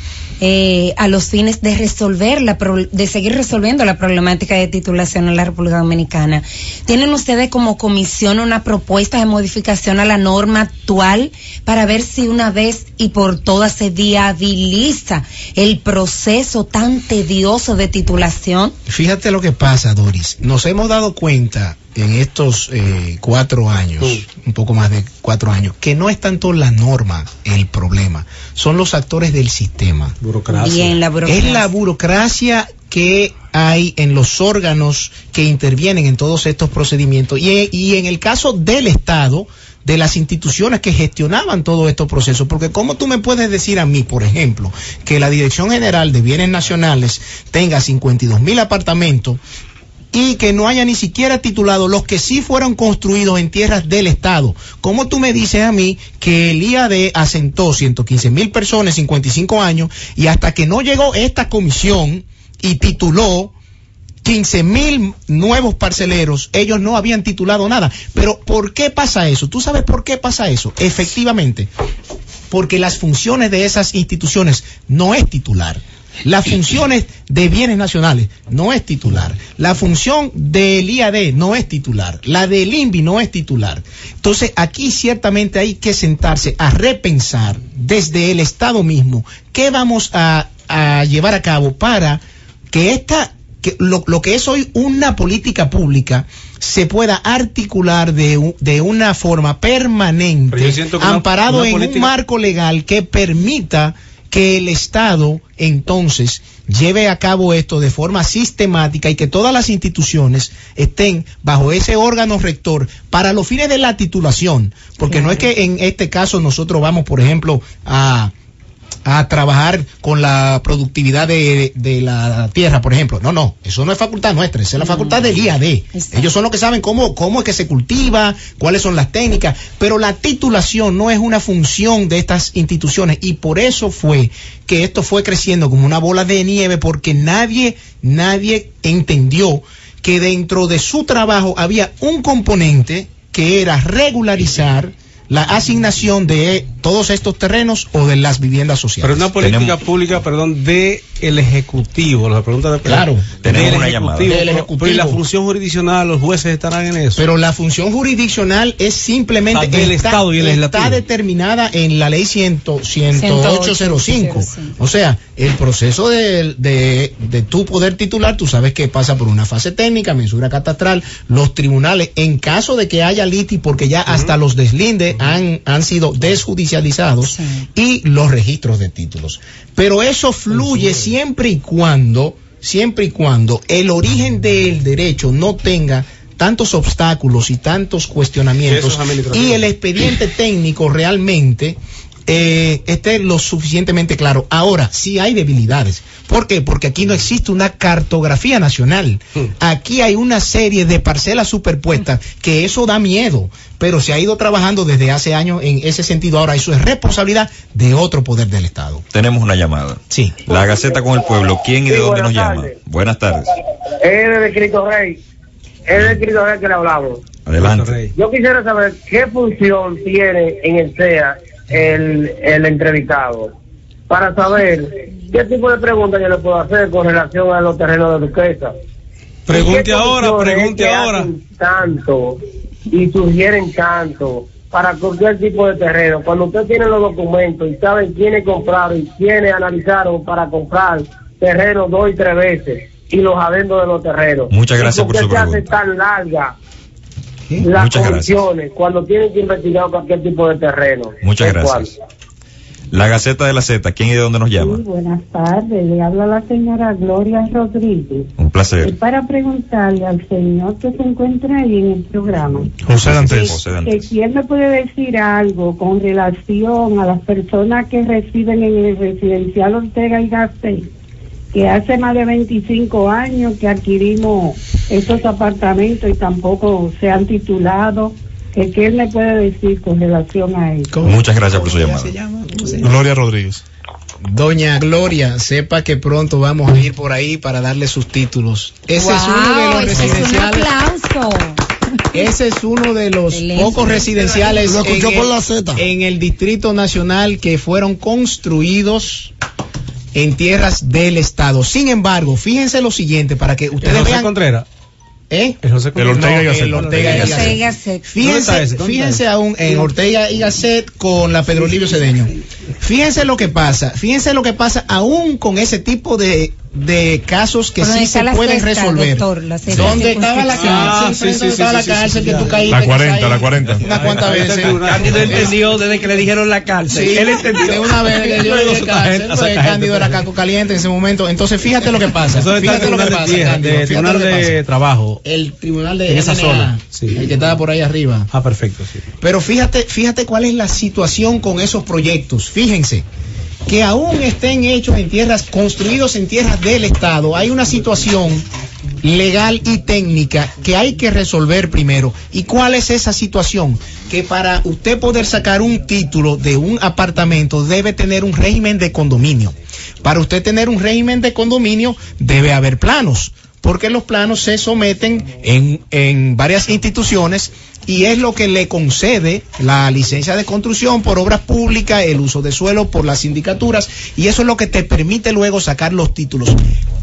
Eh, a los fines de resolver la pro- de seguir resolviendo la problemática de titulación en la República Dominicana. ¿Tienen ustedes como comisión una propuesta de modificación a la norma actual para ver si una vez y por todas se viabiliza el proceso tan tedioso de titulación? Fíjate lo que pasa, Doris. Nos hemos dado cuenta en estos eh, cuatro años, un poco más de cuatro años, que no es tanto la norma el problema, son los actores del sistema. Burocracia. Bien, la burocracia. Es la burocracia que hay en los órganos que intervienen en todos estos procedimientos y, y en el caso del Estado, de las instituciones que gestionaban todos estos procesos, porque ¿cómo tú me puedes decir a mí, por ejemplo, que la Dirección General de Bienes Nacionales tenga 52 mil apartamentos y que no haya ni siquiera titulado los que sí fueron construidos en tierras del Estado. ¿Cómo tú me dices a mí que el IAD asentó 115 mil personas, 55 años, y hasta que no llegó esta comisión y tituló 15 mil nuevos parceleros, ellos no habían titulado nada. Pero ¿por qué pasa eso? ¿Tú sabes por qué pasa eso? Efectivamente, porque las funciones de esas instituciones no es titular. Las funciones de bienes nacionales no es titular. La función del IAD no es titular. La del INVI no es titular. Entonces aquí ciertamente hay que sentarse a repensar desde el Estado mismo qué vamos a, a llevar a cabo para que esta que lo, lo que es hoy una política pública se pueda articular de, de una forma permanente, una- amparado una en política- un marco legal que permita que el Estado entonces lleve a cabo esto de forma sistemática y que todas las instituciones estén bajo ese órgano rector para los fines de la titulación, porque no es que en este caso nosotros vamos, por ejemplo, a a trabajar con la productividad de, de la tierra, por ejemplo. No, no, eso no es facultad nuestra, esa es la facultad del IAD. Ellos son los que saben cómo, cómo es que se cultiva, cuáles son las técnicas, pero la titulación no es una función de estas instituciones y por eso fue que esto fue creciendo como una bola de nieve porque nadie, nadie entendió que dentro de su trabajo había un componente que era regularizar la asignación de todos estos terrenos o de las viviendas sociales. Pero una política pública, perdón, de el ejecutivo. La pregunta de Claro, tenemos una ejecutivo. llamada. Del ejecutivo. pero ¿y la función jurisdiccional, los jueces estarán en eso. Pero la función jurisdiccional es simplemente Ah, del Estado y el está legislativo. determinada en la ley 100, 10805. O sea, el proceso de, de, de tu poder titular, tú sabes que pasa por una fase técnica, mensura catastral, los tribunales, en caso de que haya liti, porque ya hasta los deslindes han, han sido desjudicializados, y los registros de títulos. Pero eso fluye siempre y cuando, siempre y cuando el origen del derecho no tenga tantos obstáculos y tantos cuestionamientos y el expediente técnico realmente eh, esté lo suficientemente claro. Ahora, sí hay debilidades. ¿Por qué? Porque aquí no existe una cartografía nacional. Aquí hay una serie de parcelas superpuestas que eso da miedo, pero se ha ido trabajando desde hace años en ese sentido. Ahora, eso es responsabilidad de otro poder del Estado. Tenemos una llamada. Sí. La Gaceta con el Pueblo. ¿Quién y de Sí, dónde nos llama? Buenas tardes. Es de Cristo Rey. Es de Cristo Rey que le hablamos. Adelante. Yo quisiera saber qué función tiene en el SEA el, el entrevistado para saber qué tipo de preguntas yo le puedo hacer con relación a los terrenos de Duquesa. Pregunte ¿Qué ahora, pregunte ahora. Tanto y sugieren tanto para cualquier tipo de terreno. Cuando usted tiene los documentos y saben quiénes compraron y quiénes analizaron para comprar terrenos dos y tres veces y los adendos de los terrenos. Muchas gracias ¿Y por su pregunta. tan larga las Muchas gracias. cuando tienen que investigar cualquier tipo de terreno? Muchas gracias. La Gaceta de la Z. ¿Quién y de dónde nos llama? Sí, buenas tardes. Le habla la señora Gloria Rodríguez. Un placer. para preguntarle al señor que se encuentra ahí en el programa. José Dantes. José Que Dantes. si él me puede decir algo con relación a las personas que residen en el residencial Ortega y Gasset, que hace más de 25 años que adquirimos estos apartamentos y tampoco se han titulado, que qué él me puede decir con relación a eso. Muchas gracias por su llamada. Gloria Rodríguez. Doña Gloria, sepa que pronto vamos a ir por ahí para darle sus títulos. Ese es uno de los ese es un residenciales. aplauso. Ese es uno de los Excelente. pocos residenciales Lo escuchó en, por el, la Z. en el Distrito Nacional que fueron construidos en tierras del Estado. Sin embargo, fíjense lo siguiente para que ¿El ustedes José vean. Contreras? ¿Eh? ¿El José El Contreras? Ortega y Gasset. el Ortega y Ortega Gasset. y Gasset. ¿Dónde está Fíjense, fíjense aún en Ortega y Gasset con la Pedro Livio Cedeño. Fíjense lo que pasa, fíjense lo que pasa aún con ese tipo de, de casos que sí se la pueden resolver. doctor, la sexta ¿Dónde estaba la cárcel? Ah, sí, Frente sí, donde estaba sí, la sí, cárcel sí, que sí, tú ya. caíste. La que 40, caí la 40. Unas cuantas veces. Cándido entendió desde que le dijeron la cárcel. Sí, Él entendió. de una vez que yo a cárcel, Cándido era caco caliente en ese momento. Entonces, fíjate lo que pasa. Fíjate lo que pasa, fíjate tribunal de trabajo. El tribunal de En esa NA, zona, sí. el que estaba por ahí arriba. Ah, perfecto, sí. Pero fíjate, fíjate cuál es la situación con esos proyectos. Fíjense que aún estén hechos en tierras, construidos en tierras del Estado, hay una situación legal y técnica que hay que resolver primero. ¿Y cuál es esa situación? Que para usted poder sacar un título de un apartamento debe tener un régimen de condominio. Para usted tener un régimen de condominio debe haber planos porque los planos se someten en, en varias instituciones y es lo que le concede la licencia de construcción por obras públicas, el uso de suelo por las sindicaturas y eso es lo que te permite luego sacar los títulos.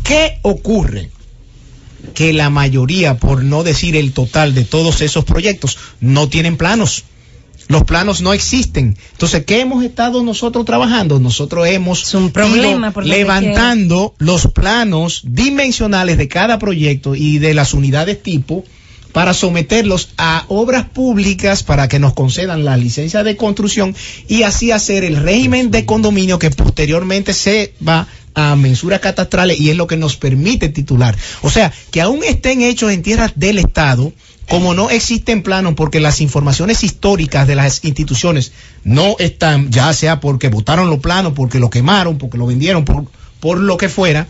¿Qué ocurre? Que la mayoría, por no decir el total de todos esos proyectos, no tienen planos. Los planos no existen. Entonces, ¿qué hemos estado nosotros trabajando? Nosotros hemos un problema, ido por lo que levantando los planos dimensionales de cada proyecto y de las unidades tipo para someterlos a obras públicas para que nos concedan la licencia de construcción y así hacer el régimen de condominio que posteriormente se va a mensuras catastrales y es lo que nos permite titular. O sea, que aún estén hechos en tierras del Estado, como no existen planos porque las informaciones históricas de las instituciones no están, ya sea porque votaron los planos, porque lo quemaron, porque lo vendieron, por, por lo que fuera,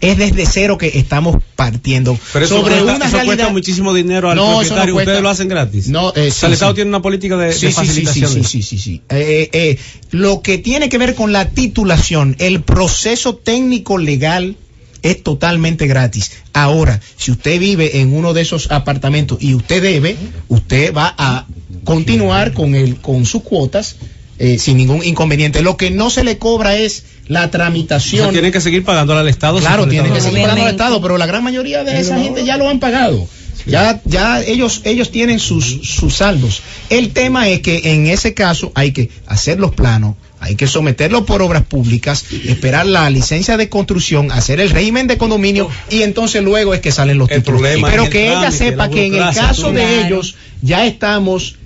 es desde cero que estamos partiendo Pero eso, sobre cuesta, una eso realidad. cuesta muchísimo dinero al No, no propietario. cuesta. Ustedes lo hacen gratis. No, eh, o sea, el Estado sí. tiene una política de, Sí, de sí, sí, sí, facilitación. sí, sí, sí, sí. Eh, eh, lo que tiene que ver con la titulación, el proceso técnico legal es totalmente gratis. Ahora, si usted vive en uno de esos apartamentos y usted debe, usted va a continuar con el con sus cuotas eh, sin ningún inconveniente. Lo que no se le cobra es la O tramitación. sea, tienen que seguir pagándole al Estado. Claro, tienen que seguir pagando al Estado, pero la gran mayoría de esa gente ya lo han pagado. Ya, ya ellos, ellos tienen sus, sus saldos. El tema es que en ese caso hay que hacer los planos, hay que someterlo por obras públicas, esperar la licencia de construcción, hacer el régimen de condominio y entonces luego es que salen los El títulos. problema Pero que ella sepa que en el caso de ellos ya estamos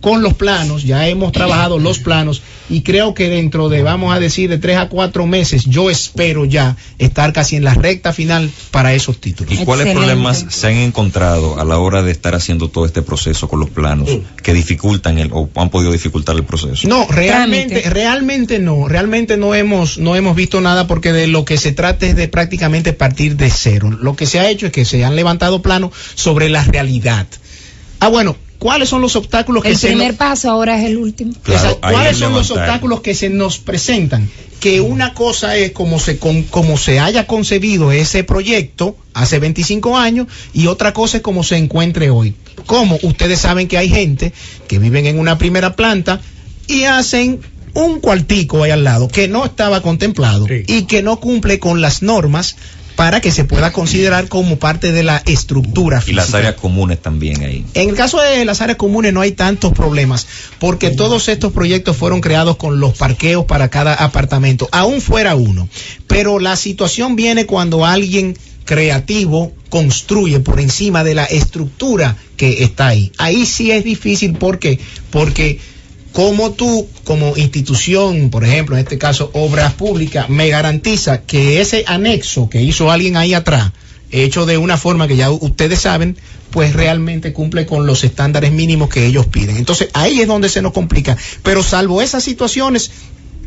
con los planos, ya hemos trabajado los planos y creo que dentro de, vamos a decir, de tres a cuatro meses, yo espero ya estar casi en la recta final para esos títulos. ¿Y cuáles Excelente. problemas se han encontrado a la hora de estar haciendo todo este proceso con los planos que dificultan el, o han podido dificultar el proceso? No, realmente, Trámite. realmente no, realmente no hemos, no hemos visto nada porque de lo que se trata es de prácticamente partir de cero. Lo que se ha hecho es que se han levantado planos sobre la realidad. Ah, bueno, ¿cuáles son los obstáculos que El se primer nos- paso ahora es el último. Claro, ¿Cuáles es son los obstáculos que se nos presentan? Que una cosa es como se, con- como se haya concebido ese proyecto hace 25 años y otra cosa es como se encuentre hoy. Como ustedes saben que hay gente que viven en una primera planta y hacen un cuartico ahí al lado que no estaba contemplado Sí. y que no cumple con las normas para que se pueda considerar como parte de la estructura Y las física. áreas comunes también ahí. En el caso de las áreas comunes no hay tantos problemas, porque todos estos proyectos fueron creados con los parqueos para cada apartamento, aún fuera uno. Pero la situación viene cuando alguien creativo construye por encima de la estructura que está ahí. Ahí sí es difícil porque porque como tú como institución, por ejemplo, en este caso obras públicas, me garantiza que ese anexo que hizo alguien ahí atrás, hecho de una forma que ya ustedes saben, pues realmente cumple con los estándares mínimos que ellos piden. Entonces ahí es donde se nos complica. Pero salvo esas situaciones,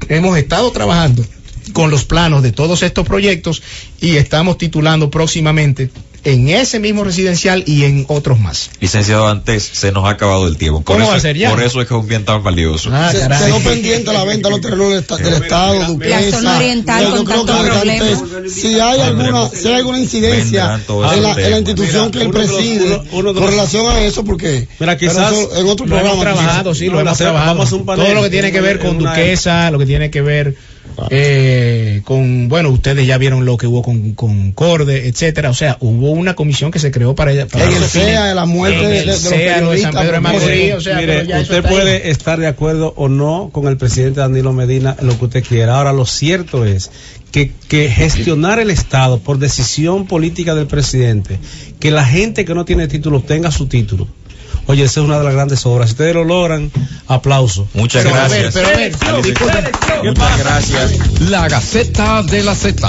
hemos estado trabajando con los planos de todos estos proyectos y estamos titulando próximamente en ese mismo residencial y en otros más. Licenciado, antes se nos ha acabado el tiempo. Por ¿Cómo eso, va a es- ser ya? Por eso es que es un bien tan valioso. Ah, Se- caray. quedó pendiente la venta de los terrenos del, del Estado, Duquesa. La zona oriental Yo con creo tantos que problemas. Si hay alguna, si hay alguna incidencia en la, en institución Mira, que él preside uno- uno de con relación a eso, porque Mira, quizás eso en otro Lo hemos programa. trabajado, sí, lo hemos trabajado. vamos a un panel. Todo lo que tiene que ver con Duquesa, lo que tiene que ver eh, con, bueno, ustedes ya vieron lo que hubo con, con Corde, etcétera. O sea, hubo una comisión que se creó para ella. Para el. CEA, de la muerte de, el de- de San. Pedro de Macorís, o sea, Mire, usted ahí. puede estar de acuerdo o no con el presidente Danilo Medina en lo que usted quiera. Ahora, lo cierto es que, que gestionar el Estado por decisión política del presidente, que la gente que no tiene título obtenga su título. Oye, esa es una de las grandes obras. Si ustedes lo logran, aplauso. Muchas Pero a ver, gracias. pero a ver, licenciado. ¿Qué Muchas pasa? gracias. La Gaceta de la Z.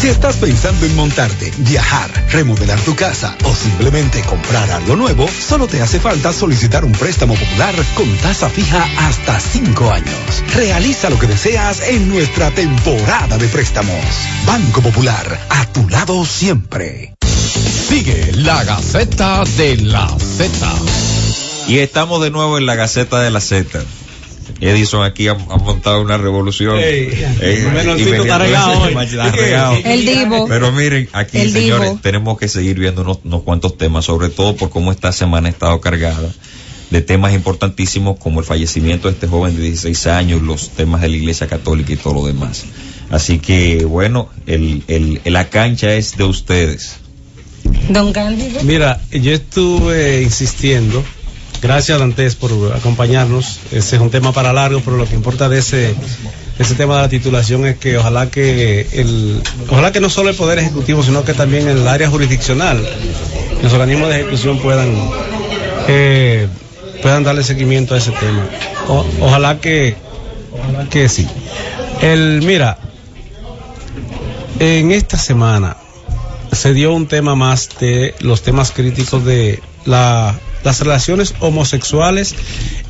Si estás pensando en montarte, viajar, remodelar tu casa o simplemente comprar algo nuevo, solo te hace falta solicitar un préstamo popular con tasa fija hasta 5 años. Realiza lo que deseas en nuestra temporada de préstamos. Banco Popular, a tu lado siempre. Sigue la Gaceta de la Z. Y estamos de nuevo en la Gaceta de la Z. Edison aquí ha, ha montado una revolución. Ey, Eh, está regado hoy. está regado. El divo. Pero miren, aquí El señores, divo. tenemos que seguir viendo unos, unos cuantos temas, sobre todo por cómo esta semana ha estado cargada de temas importantísimos como el fallecimiento de este joven de 16 años, los temas de la Iglesia Católica y todo lo demás. Así que, bueno, el, el, la cancha es de ustedes. Don Cándido. Mira, yo estuve insistiendo, gracias Dantes por acompañarnos, ese es un tema para largo, pero lo que importa de ese, ese tema de la titulación es que ojalá que el, ojalá que no solo el Poder Ejecutivo, sino que también el área jurisdiccional, los organismos de ejecución puedan, eh, puedan darle seguimiento a ese tema. Ojalá que, que sí. El, mira, en esta semana se dio un tema más de los temas críticos de la, las relaciones homosexuales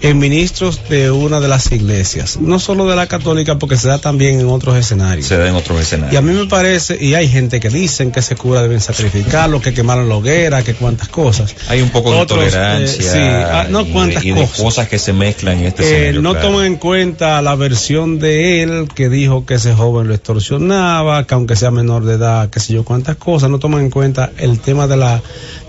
en ministros de una de las iglesias, no solo de la católica, porque se da también en otros escenarios. Se da en otros Y a escenarios. mí me parece, y hay gente que dicen que ese cura deben sacrificarlo, que quemaron la hoguera, que cuantas cosas. Hay un poco de Otros, intolerancia eh, sí, ah, no y, cuantas y de cosas. cosas que se mezclan en este Eh, escenario. no claro. toman en cuenta la versión de él que dijo que ese joven lo extorsionaba, que aunque sea menor de edad, qué sé yo cuántas cosas, no toman en cuenta el tema de la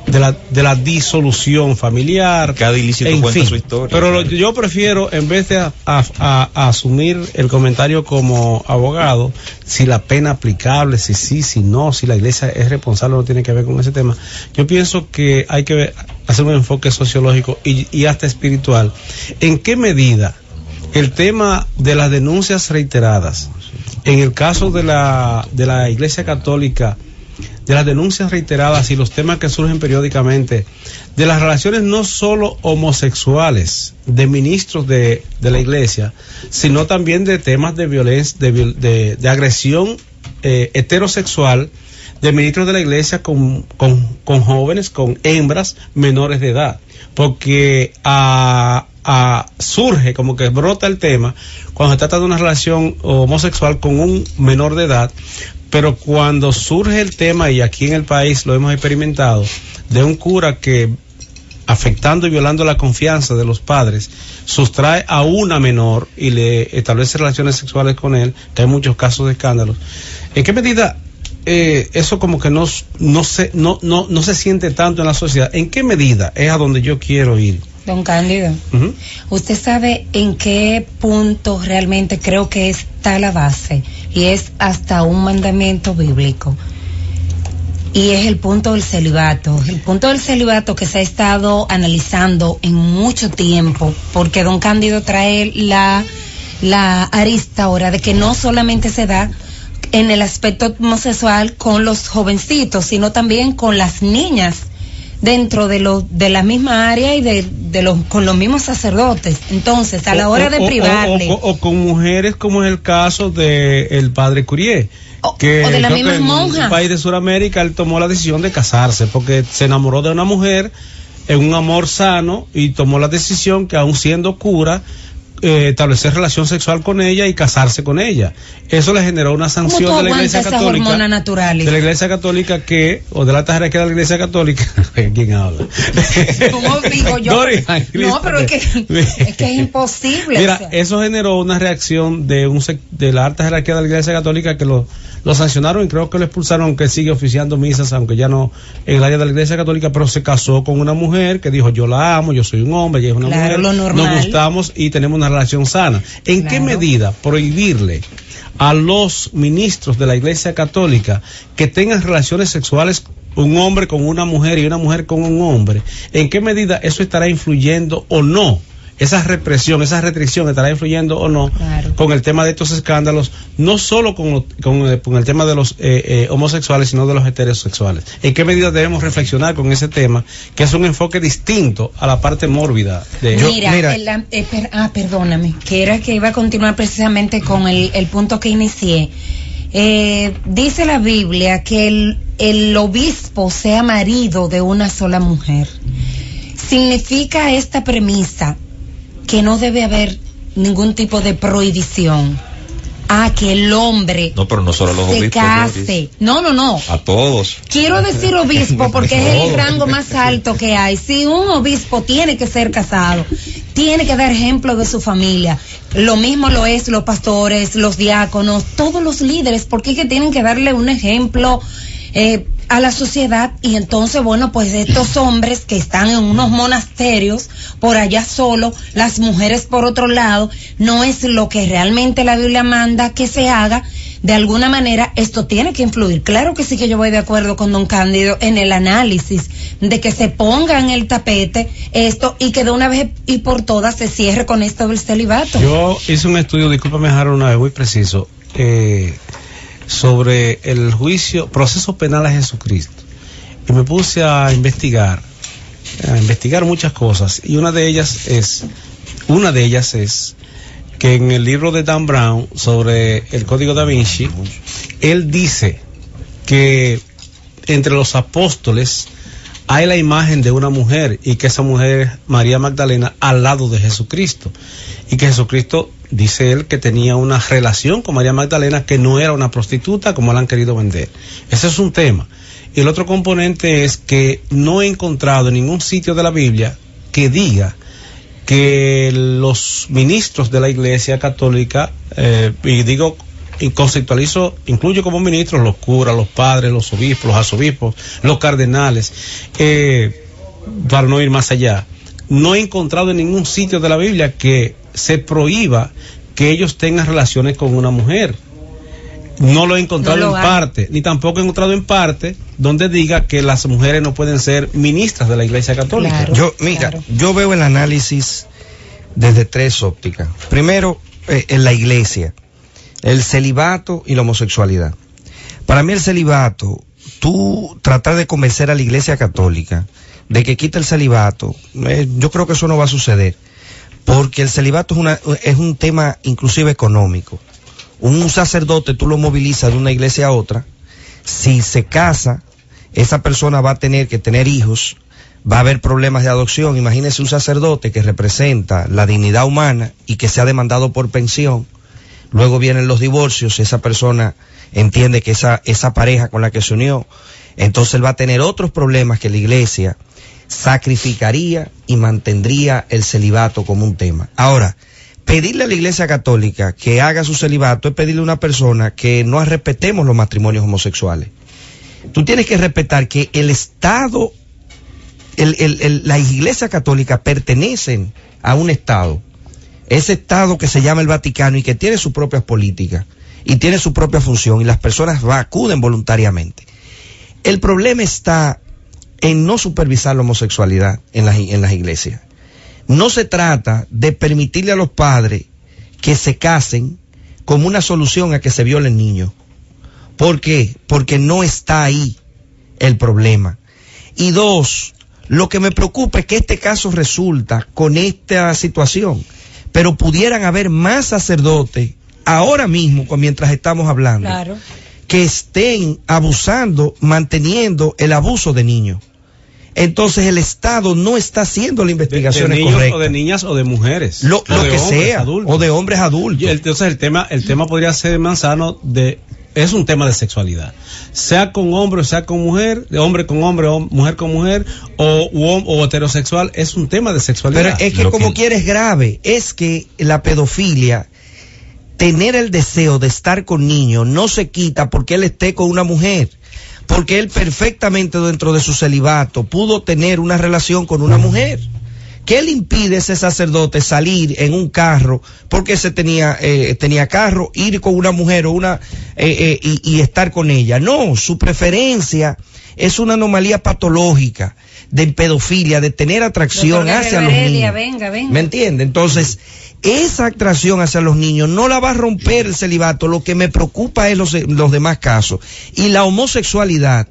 de la, de la disolución familiar. Cada ilícito en cuenta fin. su historia. Pero lo- yo prefiero, en vez de a- a- asumir el comentario como abogado, si la pena aplicable, si sí, si no, si la iglesia es responsable o no tiene que ver con ese tema, yo pienso que hay que ver- hacer un enfoque sociológico y, y hasta espiritual. ¿En qué medida el tema de las denuncias reiteradas, en el caso de la, de la iglesia católica, de las denuncias reiteradas y los temas que surgen periódicamente, de las relaciones no solo homosexuales de ministros de, de la iglesia, sino también de temas de violencia, de, de- de agresión eh, heterosexual de ministros de la iglesia con, con, con jóvenes, con hembras menores de edad. Porque a- surge como que brota el tema cuando se trata de una relación homosexual con un menor de edad, pero cuando surge el tema, y aquí en el país lo hemos experimentado, de un cura que afectando y violando la confianza de los padres, sustrae a una menor y le establece relaciones sexuales con él, que hay muchos casos de escándalos. ¿En qué medida eh, eso como que no, no, se, no, no, no se siente tanto en la sociedad? ¿En qué medida es a donde yo quiero ir? Don Cándido, usted sabe en qué punto realmente creo que está la base y es hasta un mandamiento bíblico. Y es el punto del celibato. El punto del celibato que se ha estado analizando en mucho tiempo, porque don Cándido trae la, la arista ahora de que no solamente se da en el aspecto homosexual con los jovencitos, sino también con las niñas dentro de lo, de la misma área y de, de los con los mismos sacerdotes. Entonces, a la hora o- de privarle O, con mujeres como es el caso de el padre Curie. Que o de creo que mismas en un país de Sudamérica él tomó la decisión de casarse porque se enamoró de una mujer en un amor sano y tomó la decisión que aún siendo cura eh, establecer relación sexual con ella y casarse con ella. Eso le generó una ¿Cómo sanción de la Iglesia Católica de la Iglesia Católica que, o de la alta jerarquía de la Iglesia Católica, ¿quién habla? ¿Cómo digo yo? No, pero es que, es que es imposible. Mira, o sea. eso generó una reacción de un de la alta jerarquía de la Iglesia Católica que lo, lo sancionaron y creo que lo expulsaron, aunque sigue oficiando misas, aunque ya no en el área de la Iglesia Católica, pero se casó con una mujer que dijo yo la amo, yo soy un hombre, ella es una Claro, mujer, nos gustamos y tenemos una relación sana. ¿En qué medida prohibirle a los ministros de la Iglesia Católica que tengan relaciones sexuales un hombre con una mujer y una mujer con un hombre, ¿en qué medida eso estará influyendo o no? Esa represión, esa restricción estará influyendo o no con el tema de estos escándalos, no solo con, lo- con, eh, con el tema de los eh, eh, homosexuales, sino de los heterosexuales. ¿En qué medida debemos reflexionar con ese tema, que es un enfoque distinto a la parte mórbida de Mira, el- eh, per- ah, perdóname, que era que iba a continuar precisamente con el, el punto que inicié. Eh, dice la Biblia que el, el obispo sea marido de una sola mujer. Significa esta premisa que no debe haber ningún tipo de prohibición a que el hombre No, pero no solo a los se obispos. case. No, no, no. A todos. Quiero decir obispo porque es el rango más alto que hay. Si un obispo tiene que ser casado, tiene que dar ejemplo de su familia. Lo mismo lo es los pastores, los diáconos, todos los líderes, porque es que tienen que darle un ejemplo eh, a la sociedad y entonces, bueno, pues estos hombres que están en unos monasterios por allá solo, las mujeres por otro lado, no es lo que realmente la Biblia manda que se haga. De alguna manera, esto tiene que influir. Claro que sí que yo voy de acuerdo con don Cándido en el análisis de que se ponga en el tapete esto y que de una vez y por todas se cierre con esto del celibato. Yo hice un estudio, discúlpame, Harold, una vez muy preciso, eh, sobre el juicio, proceso penal a Jesucristo. Y me puse a investigar, a investigar muchas cosas. Y una de ellas es, una de ellas es que en el libro de Dan Brown sobre el código da Vinci, él dice que entre los apóstoles hay la imagen de una mujer y que esa mujer es María Magdalena al lado de Jesucristo. Y que Jesucristo dice él que tenía una relación con María Magdalena que no era una prostituta como la han querido vender. Ese es un tema. Y el otro componente es que no he encontrado en ningún sitio de la Biblia que diga que los ministros de la Iglesia Católica, eh, y digo, y conceptualizo, incluyo como ministros los curas, los padres, los obispos, los arzobispos, los cardenales, eh, para no ir más allá. No he encontrado en ningún sitio de la Biblia que se prohíba que ellos tengan relaciones con una mujer. No lo he encontrado No lo en parte, ni tampoco he encontrado en parte donde diga que las mujeres no pueden ser ministras de la Iglesia Católica. yo, mira, yo veo el análisis desde tres ópticas. Primero, eh, en la iglesia, el celibato y la homosexualidad. Para mí el celibato, tú tratar de convencer a la iglesia católica de que quite el celibato, eh, yo creo que eso no va a suceder. Porque el celibato es, una, es un tema inclusive económico. Un sacerdote tú lo movilizas de una iglesia a otra, si se casa, esa persona va a tener que tener hijos, va a haber problemas de adopción. Imagínese un sacerdote que representa la dignidad humana y que se ha demandado por pensión. Luego vienen los divorcios, esa persona entiende que esa, esa pareja con la que se unió, entonces él va a tener otros problemas que la iglesia sacrificaría y mantendría el celibato como un tema. Ahora, pedirle a la iglesia católica que haga su celibato es pedirle a una persona que no respetemos los matrimonios homosexuales. Tú tienes que respetar que el Estado, la iglesia católica pertenecen a un Estado. Ese Estado que se llama el Vaticano y que tiene sus propias políticas y tiene su propia función y las personas acuden voluntariamente. El problema está en no supervisar la homosexualidad en las, en las iglesias. No se trata de permitirle a los padres que se casen como una solución a que se violen niños. ¿Por qué? Porque no está ahí el problema. Y dos, lo que me preocupa es que este caso resulta con esta situación, pero pudieran haber más sacerdotes ahora mismo, mientras estamos hablando, Claro. que estén abusando, manteniendo el abuso de niños. Entonces el Estado no está haciendo la de investigación niños correcta. o de niñas o de mujeres. Lo, O lo de que hombres sea, adultos. o de hombres adultos. Y el- Entonces el tema, el tema podría ser Manzano de es un tema de sexualidad, sea con hombre o sea con mujer, de hombre con hombre o mujer con mujer o, u hom- o heterosexual, es un tema de Pero sexualidad. es que como quiera es grave, es que la pedofilia, tener el deseo de estar con niños no se quita porque él esté con una mujer, porque él perfectamente dentro de su celibato pudo tener una relación con una mujer. ¿Qué le impide a ese sacerdote salir en un carro porque se tenía eh, tenía carro, ir con una mujer o una eh, eh, y, y estar con ella? No, su preferencia es una anomalía patológica de pedofilia, de tener atracción Doctor hacia los niños. venga, venga. ¿Me entiende? Entonces, esa atracción hacia los niños no la va a romper el celibato. Lo que me preocupa es los, los demás casos. Y la homosexualidad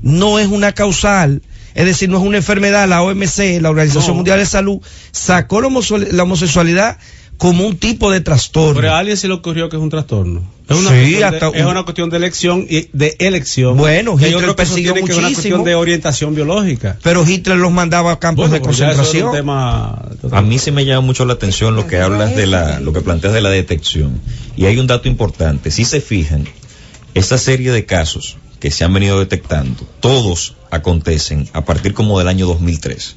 no es una causal. Es decir, no es una enfermedad. La OMC, la Organización No. Mundial de Salud, sacó la homosexualidad como un tipo de trastorno. Pero a alguien se le ocurrió que es un trastorno. Es una, Sí, cuestión, de, es un- una cuestión de elección y de elección. Bueno, Y Hitler yo creo que persiguió tiene que ver una muchísimo. cuestión de orientación biológica. Pero Hitler los mandaba a campos Bueno, de es un concentración. tema A mí sí me llama mucho la atención lo que hablas de la, lo que planteas de la detección. Y hay un dato importante. Si se fijan, esa serie de casos que se han venido detectando, todos acontecen a partir como del año 2003.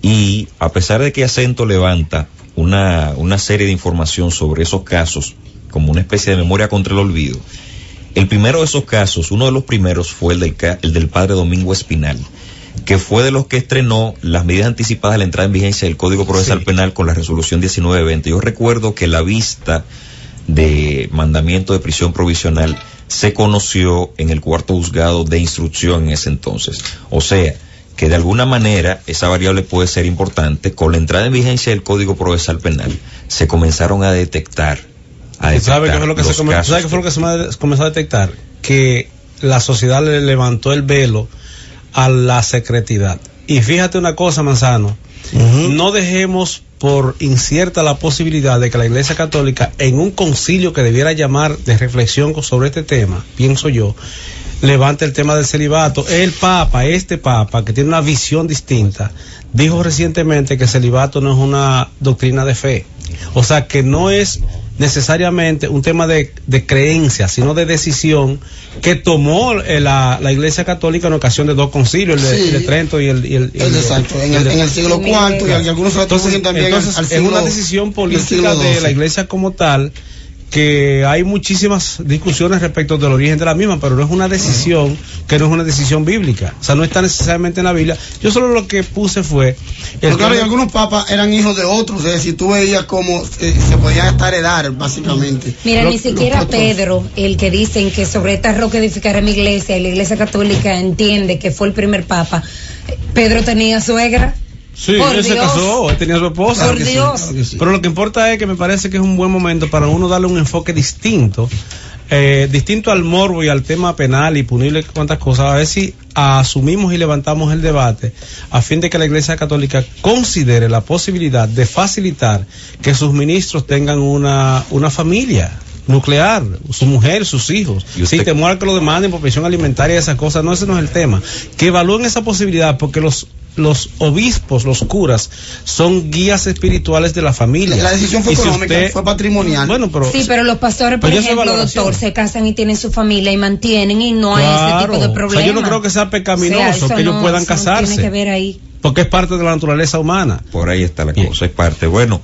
Y a pesar de que Acento levanta una, una serie de información sobre esos casos como una especie de memoria contra el olvido, el primero de esos casos, uno de los primeros fue el del, el del padre Domingo Espinal, que fue de los que estrenó las medidas anticipadas de la entrada en vigencia del Código Procesal Penal con la resolución 1920. Yo recuerdo que la vista de mandamiento de prisión provisional se conoció en el cuarto juzgado de instrucción en ese entonces. O sea, que de alguna manera esa variable puede ser importante. Con la entrada en vigencia del Código Procesal Penal se comenzaron a detectar. A ¿Sabe detectar qué fue lo que se los come- casos sabe qué fue lo que se comenzó a detectar? Que la sociedad le levantó el velo a la secretidad. Y fíjate una cosa, Manzano, no dejemos por incierta la posibilidad de que la Iglesia Católica, en un concilio que debiera llamar de reflexión sobre este tema, pienso yo, levante el tema del celibato. El Papa, este Papa, que tiene una visión distinta, dijo recientemente que el celibato no es una doctrina de fe. O sea, que no es necesariamente un tema de, de creencia, sino de decisión que tomó eh, la, la Iglesia Católica en ocasión de dos concilios, el de, Sí. el de Trento y el, y el, y el de- Exacto, en el, de- en el siglo IV y algunos entonces, también entonces, al es una decisión política de la iglesia como tal que hay muchísimas discusiones respecto del origen de la misma, pero no es una decisión que no es una decisión bíblica. O sea, no está necesariamente en la Biblia. Yo solo lo que puse fue... Pero claro, y algunos papas eran hijos de otros, es decir, tú veías cómo eh, se podían hasta heredar, básicamente. Mira, ni siquiera Pedro, el que dicen que sobre esta roca edificaré mi iglesia y la iglesia católica entiende que fue el primer papa, Pedro tenía suegra. Sí, Por él se Dios. casó, él tenía su esposa. Por Dios. Pero lo que importa es que me parece que es un buen momento para uno darle un enfoque distinto, eh, distinto al morbo y al tema penal y punirle cuantas cosas, a ver si asumimos y levantamos el debate a fin de que la Iglesia Católica considere la posibilidad de facilitar que sus ministros tengan una, una familia nuclear, su mujer, sus hijos, sin temor a que lo demanden por pensión alimentaria y esas cosas, no, ese no es el tema. Que evalúen esa posibilidad porque los los obispos, los curas, son guías espirituales de la familia. La decisión fue Y si económica, usted- fue patrimonial. Bueno, pero Sí, pero los pastores, por ejemplo, doctor, se casan y tienen su familia y mantienen y no hay ese tipo de O sea, problema. yo no creo que sea pecaminoso O sea, eso que ellos no- puedan casarse. Tiene que ver ahí. porque es parte de la naturaleza humana. Por ahí está la cosa, es parte. Bueno,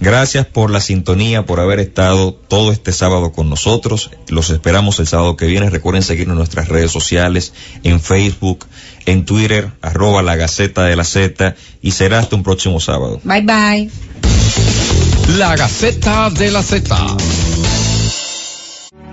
gracias por la sintonía, por haber estado todo este sábado con nosotros. Los esperamos el sábado que viene. Recuerden seguirnos en nuestras redes sociales, en Facebook, en Twitter, arroba la Gaceta de la Z, y será hasta un próximo sábado. Bye bye. La Gaceta de la Z.